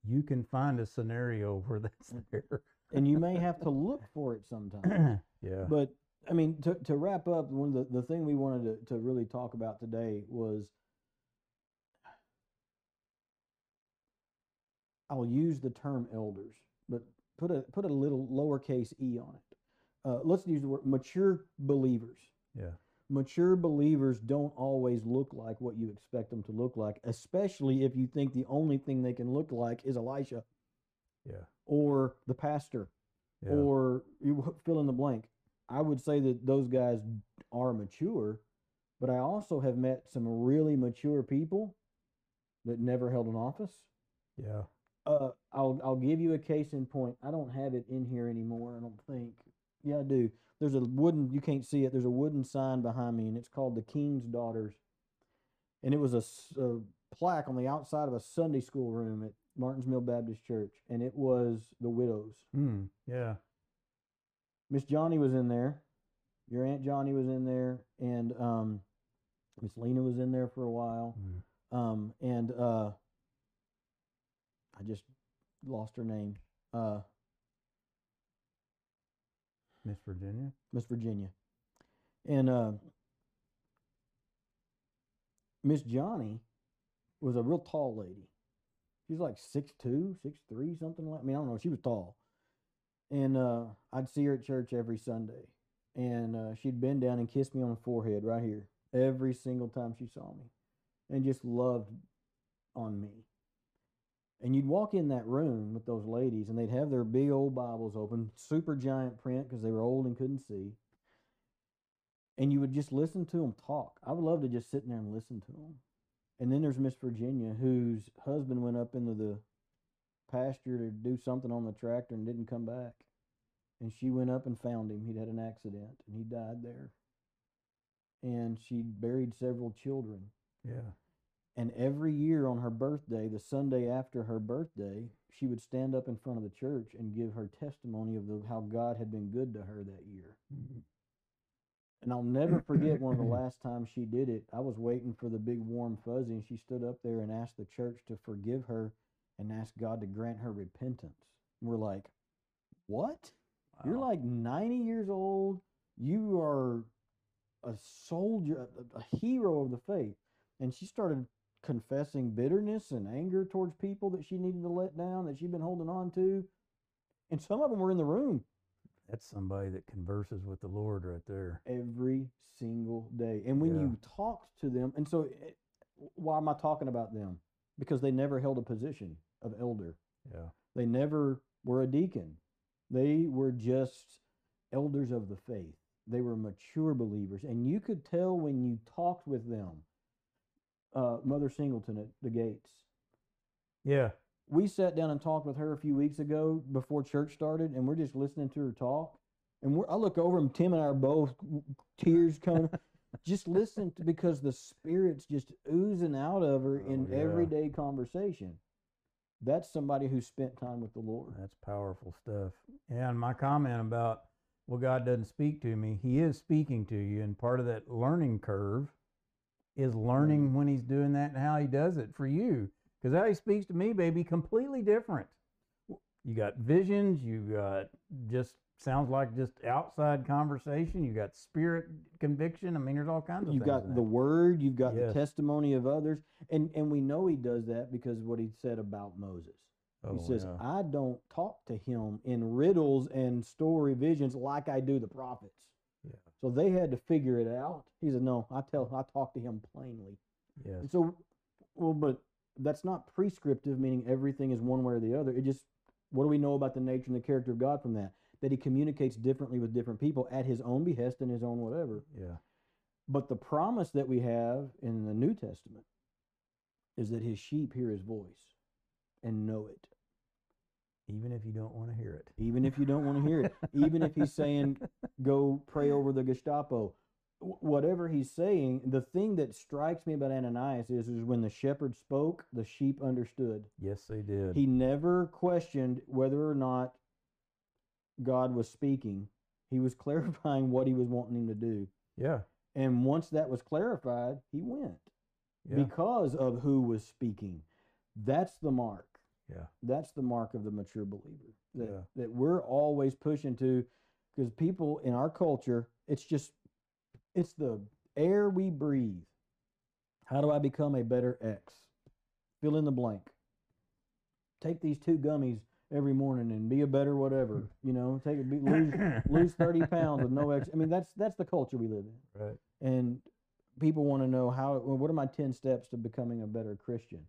you can find a scenario <laughs> where that's there. and you may have to look <laughs> for it sometimes yeah. but i mean to, to wrap up one of the, the thing we wanted to, to really talk about today was i'll use the term elders but put a put a little lowercase e on it uh, let's use the word mature believers yeah. Mature believers don't always look like what you expect them to look like especially if you think the only thing they can look like is elisha Yeah. or the pastor Yeah. or you fill in the blank. I would say that those guys are mature, but I also have met some really mature people that never held an office. yeah. Uh, I'll I'll give you a case in point. I don't have it in here anymore. I don't think. Yeah, I do. There's a wooden. You can't see it. There's a wooden sign behind me, and it's called the King's Daughters. And it was a plaque on the outside of a Sunday school room at Martins Mill Baptist Church, and it was the widows. Hmm. Yeah. Miss Johnny was in there. Your Aunt Johnny was in there, and um, Miss Lena was in there for a while. Mm. Um, and uh, I just lost her name. Uh, Miss Virginia. Miss Virginia. And uh, Miss Johnny was a real tall lady. She's like six two, six three, something like. I mean, I don't know. She was tall, and uh, I'd see her at church every Sunday, and uh, she'd bend down and kiss me on the forehead right here every single time she saw me, and just loved on me. And you'd walk in that room with those ladies, and they'd have their big old Bibles open, super giant print because they were old and couldn't see. And you would just listen to them talk. I would love to just sit in there and listen to them. And then there's Miss Virginia, whose husband went up into the pasture to do something on the tractor and didn't come back. And she went up and found him. He'd had an accident and he died there. And she buried several children. Yeah. And every year on her birthday, the Sunday after her birthday, she would stand up in front of the church and give her testimony of the, how God had been good to her that year. And I'll never forget one of the <clears throat> last times she did it. I was waiting for the big warm fuzzy, and she stood up there and asked the church to forgive her and ask God to grant her repentance. We're like, what? You're like 90 years old. You are a soldier, a, a hero of the faith. And she started confessing bitterness and anger towards people that she needed to let down, that she'd been holding on to. And some of them were in the room That's somebody that converses with the Lord right there. every single day. And when Yeah. you talked to them, and so eh, why am I talking about them? Because they never held a position of elder. Yeah. They never were a deacon. They were just elders of the faith. They were mature believers. And you could tell when you talked with them. Uh, Mother Singleton at the gates. Yeah. We sat down and talked with her a few weeks ago before church started, and we're just listening to her talk. And we're, I look over, and Tim and I are both tears coming. <laughs> just listen to because the spirit's just oozing out of her Oh, in yeah. everyday conversation. That's somebody who spent time with the Lord. That's powerful stuff. And my comment about well, God doesn't speak to me. He is speaking to you, and part of that learning curve is learning when He's doing that and how He does it for you. Because how He speaks to me, baby, completely different. You got visions. You got just sounds like just outside conversation. You got spirit conviction. I mean, there's all kinds of things. You've got the that. word, you've got Yes. the testimony of others, and and we know he does that because what he said about Moses. Oh, he says, yeah. "I don't talk to him in riddles and story visions like I do the prophets." So they had to figure it out. He said, "No, I tell, I talk to him plainly." yes. And so, well, but that's not prescriptive, meaning everything is one way or the other. It just, what do we know about the nature and the character of God from that? That he communicates differently with different people at his own behest and his own whatever. Yeah. But the promise that we have in the New Testament is that his sheep hear his voice and know it. Even if you don't want to hear it. Even if you don't want to hear it. <laughs> Even if he's saying, go pray over the Gestapo. Whatever he's saying, the thing that strikes me about Ananias is, is when the shepherd spoke, the sheep understood. Yes, they did. He never questioned whether or not God was speaking. He was <laughs> clarifying what he was wanting him to do. yeah. And once that was clarified, he went. Yeah. because of who was speaking. That's the mark. Yeah. That's the mark of the mature believer. That, Yeah. that we're always pushing to, because people in our culture, it's just, it's the air we breathe. How do I become a better X? Fill in the blank. Take these two gummies every morning and be a better whatever. Hmm. You know, take be, <coughs> lose lose thirty pounds with no X. I mean, that's that's the culture we live in Right. and people want to know how well, what are my 10 steps to becoming a better christian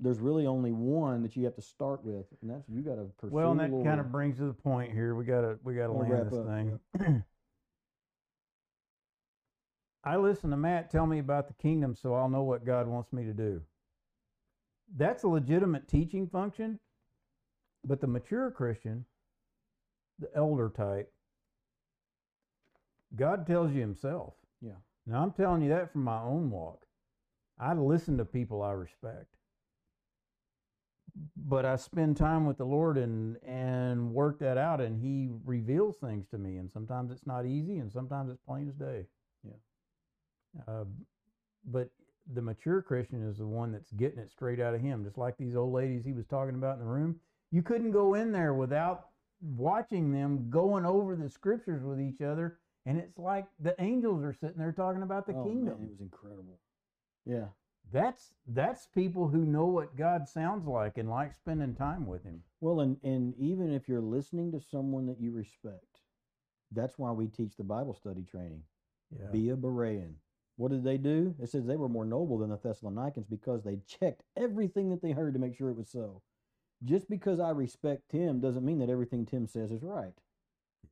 there's really only one that you have to start with and that's you got to pursue Well, and that Lord. kind of brings to the point here. We gotta we gotta We'll land this up, thing. <clears throat> I listen to Matt tell me about the kingdom, so I'll know what God wants me to do. that's a legitimate teaching function. But the mature Christian, the elder type, God tells you Himself. Yeah. Now I'm telling you that from my own walk. I listen to people I respect, but I spend time with the Lord and and work that out, and He reveals things to me. And sometimes it's not easy, and sometimes it's plain as day. Yeah. Uh, but the mature Christian is the one that's getting it straight out of Him, just like these old ladies he was talking about in the room. You couldn't go in there without watching them going over the scriptures with each other, and it's like the angels are sitting there talking about the oh, kingdom. Man, it was incredible. Yeah. That's that's people who know what God sounds like and like spending time with Him. Well, and and even if you're listening to someone that you respect, that's why we teach the Bible study training. Yeah. Be a Berean. What did they do? It says they were more noble than the Thessalonians because they checked everything that they heard to make sure it was so. Just because I respect Tim doesn't mean that everything Tim says is right.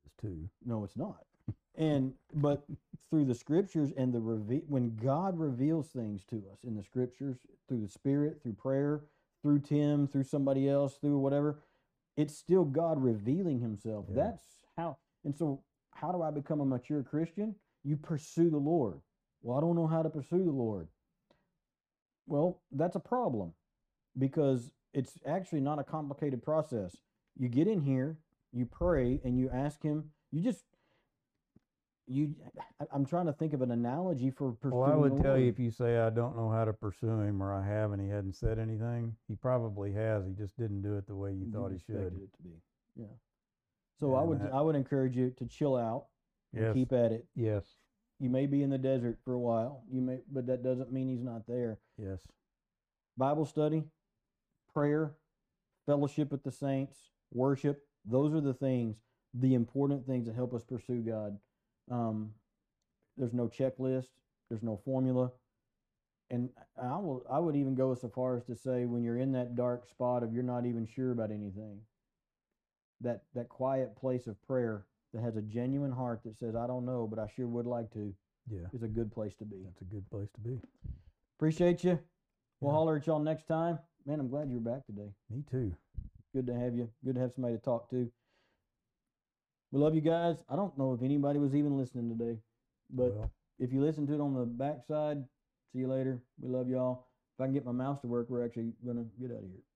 It's two. No, it's not. And but through the scriptures and the reve- when God reveals things to us in the scriptures through the Spirit, through prayer, through Tim, through somebody else, through whatever, it's still God revealing Himself. Yeah. That's how. And so, how do I become a mature Christian? You pursue the Lord. Well, I don't know how to pursue the Lord. Well, that's a problem because it's actually not a complicated process. You get in here, you pray, and you ask Him. You just you. I'm trying to think of an analogy for pursuing. Well, I would tell you if you say I don't know how to pursue Him or I have and He hadn't said anything, He probably has. He just didn't do it the way you You thought He should. it to be. Yeah. So I would that- I would encourage you to chill out and Yes. keep at it. Yes. You may be in the desert for a while. You may, but that doesn't mean He's not there. Yes. Bible study, prayer, fellowship with the saints, worship. Those are the things, the important things that help us pursue God. Um, there's no checklist. There's no formula. And I will. I would even go so far as to say, when you're in that dark spot of you're not even sure about anything, that that quiet place of prayer that has a genuine heart that says, "I don't know, but I sure would like to," Yeah. is a good place to be. That's a good place to be. Appreciate you. We'll Yeah. holler at y'all next time. Man, I'm glad you're back today. Me too. Good to have you. Good to have somebody to talk to. We love you guys. I don't know if anybody was even listening today, but well, if you listen to it on the backside, see you later. We love y'all. If I can get my mouse to work, we're actually gonna get out of here.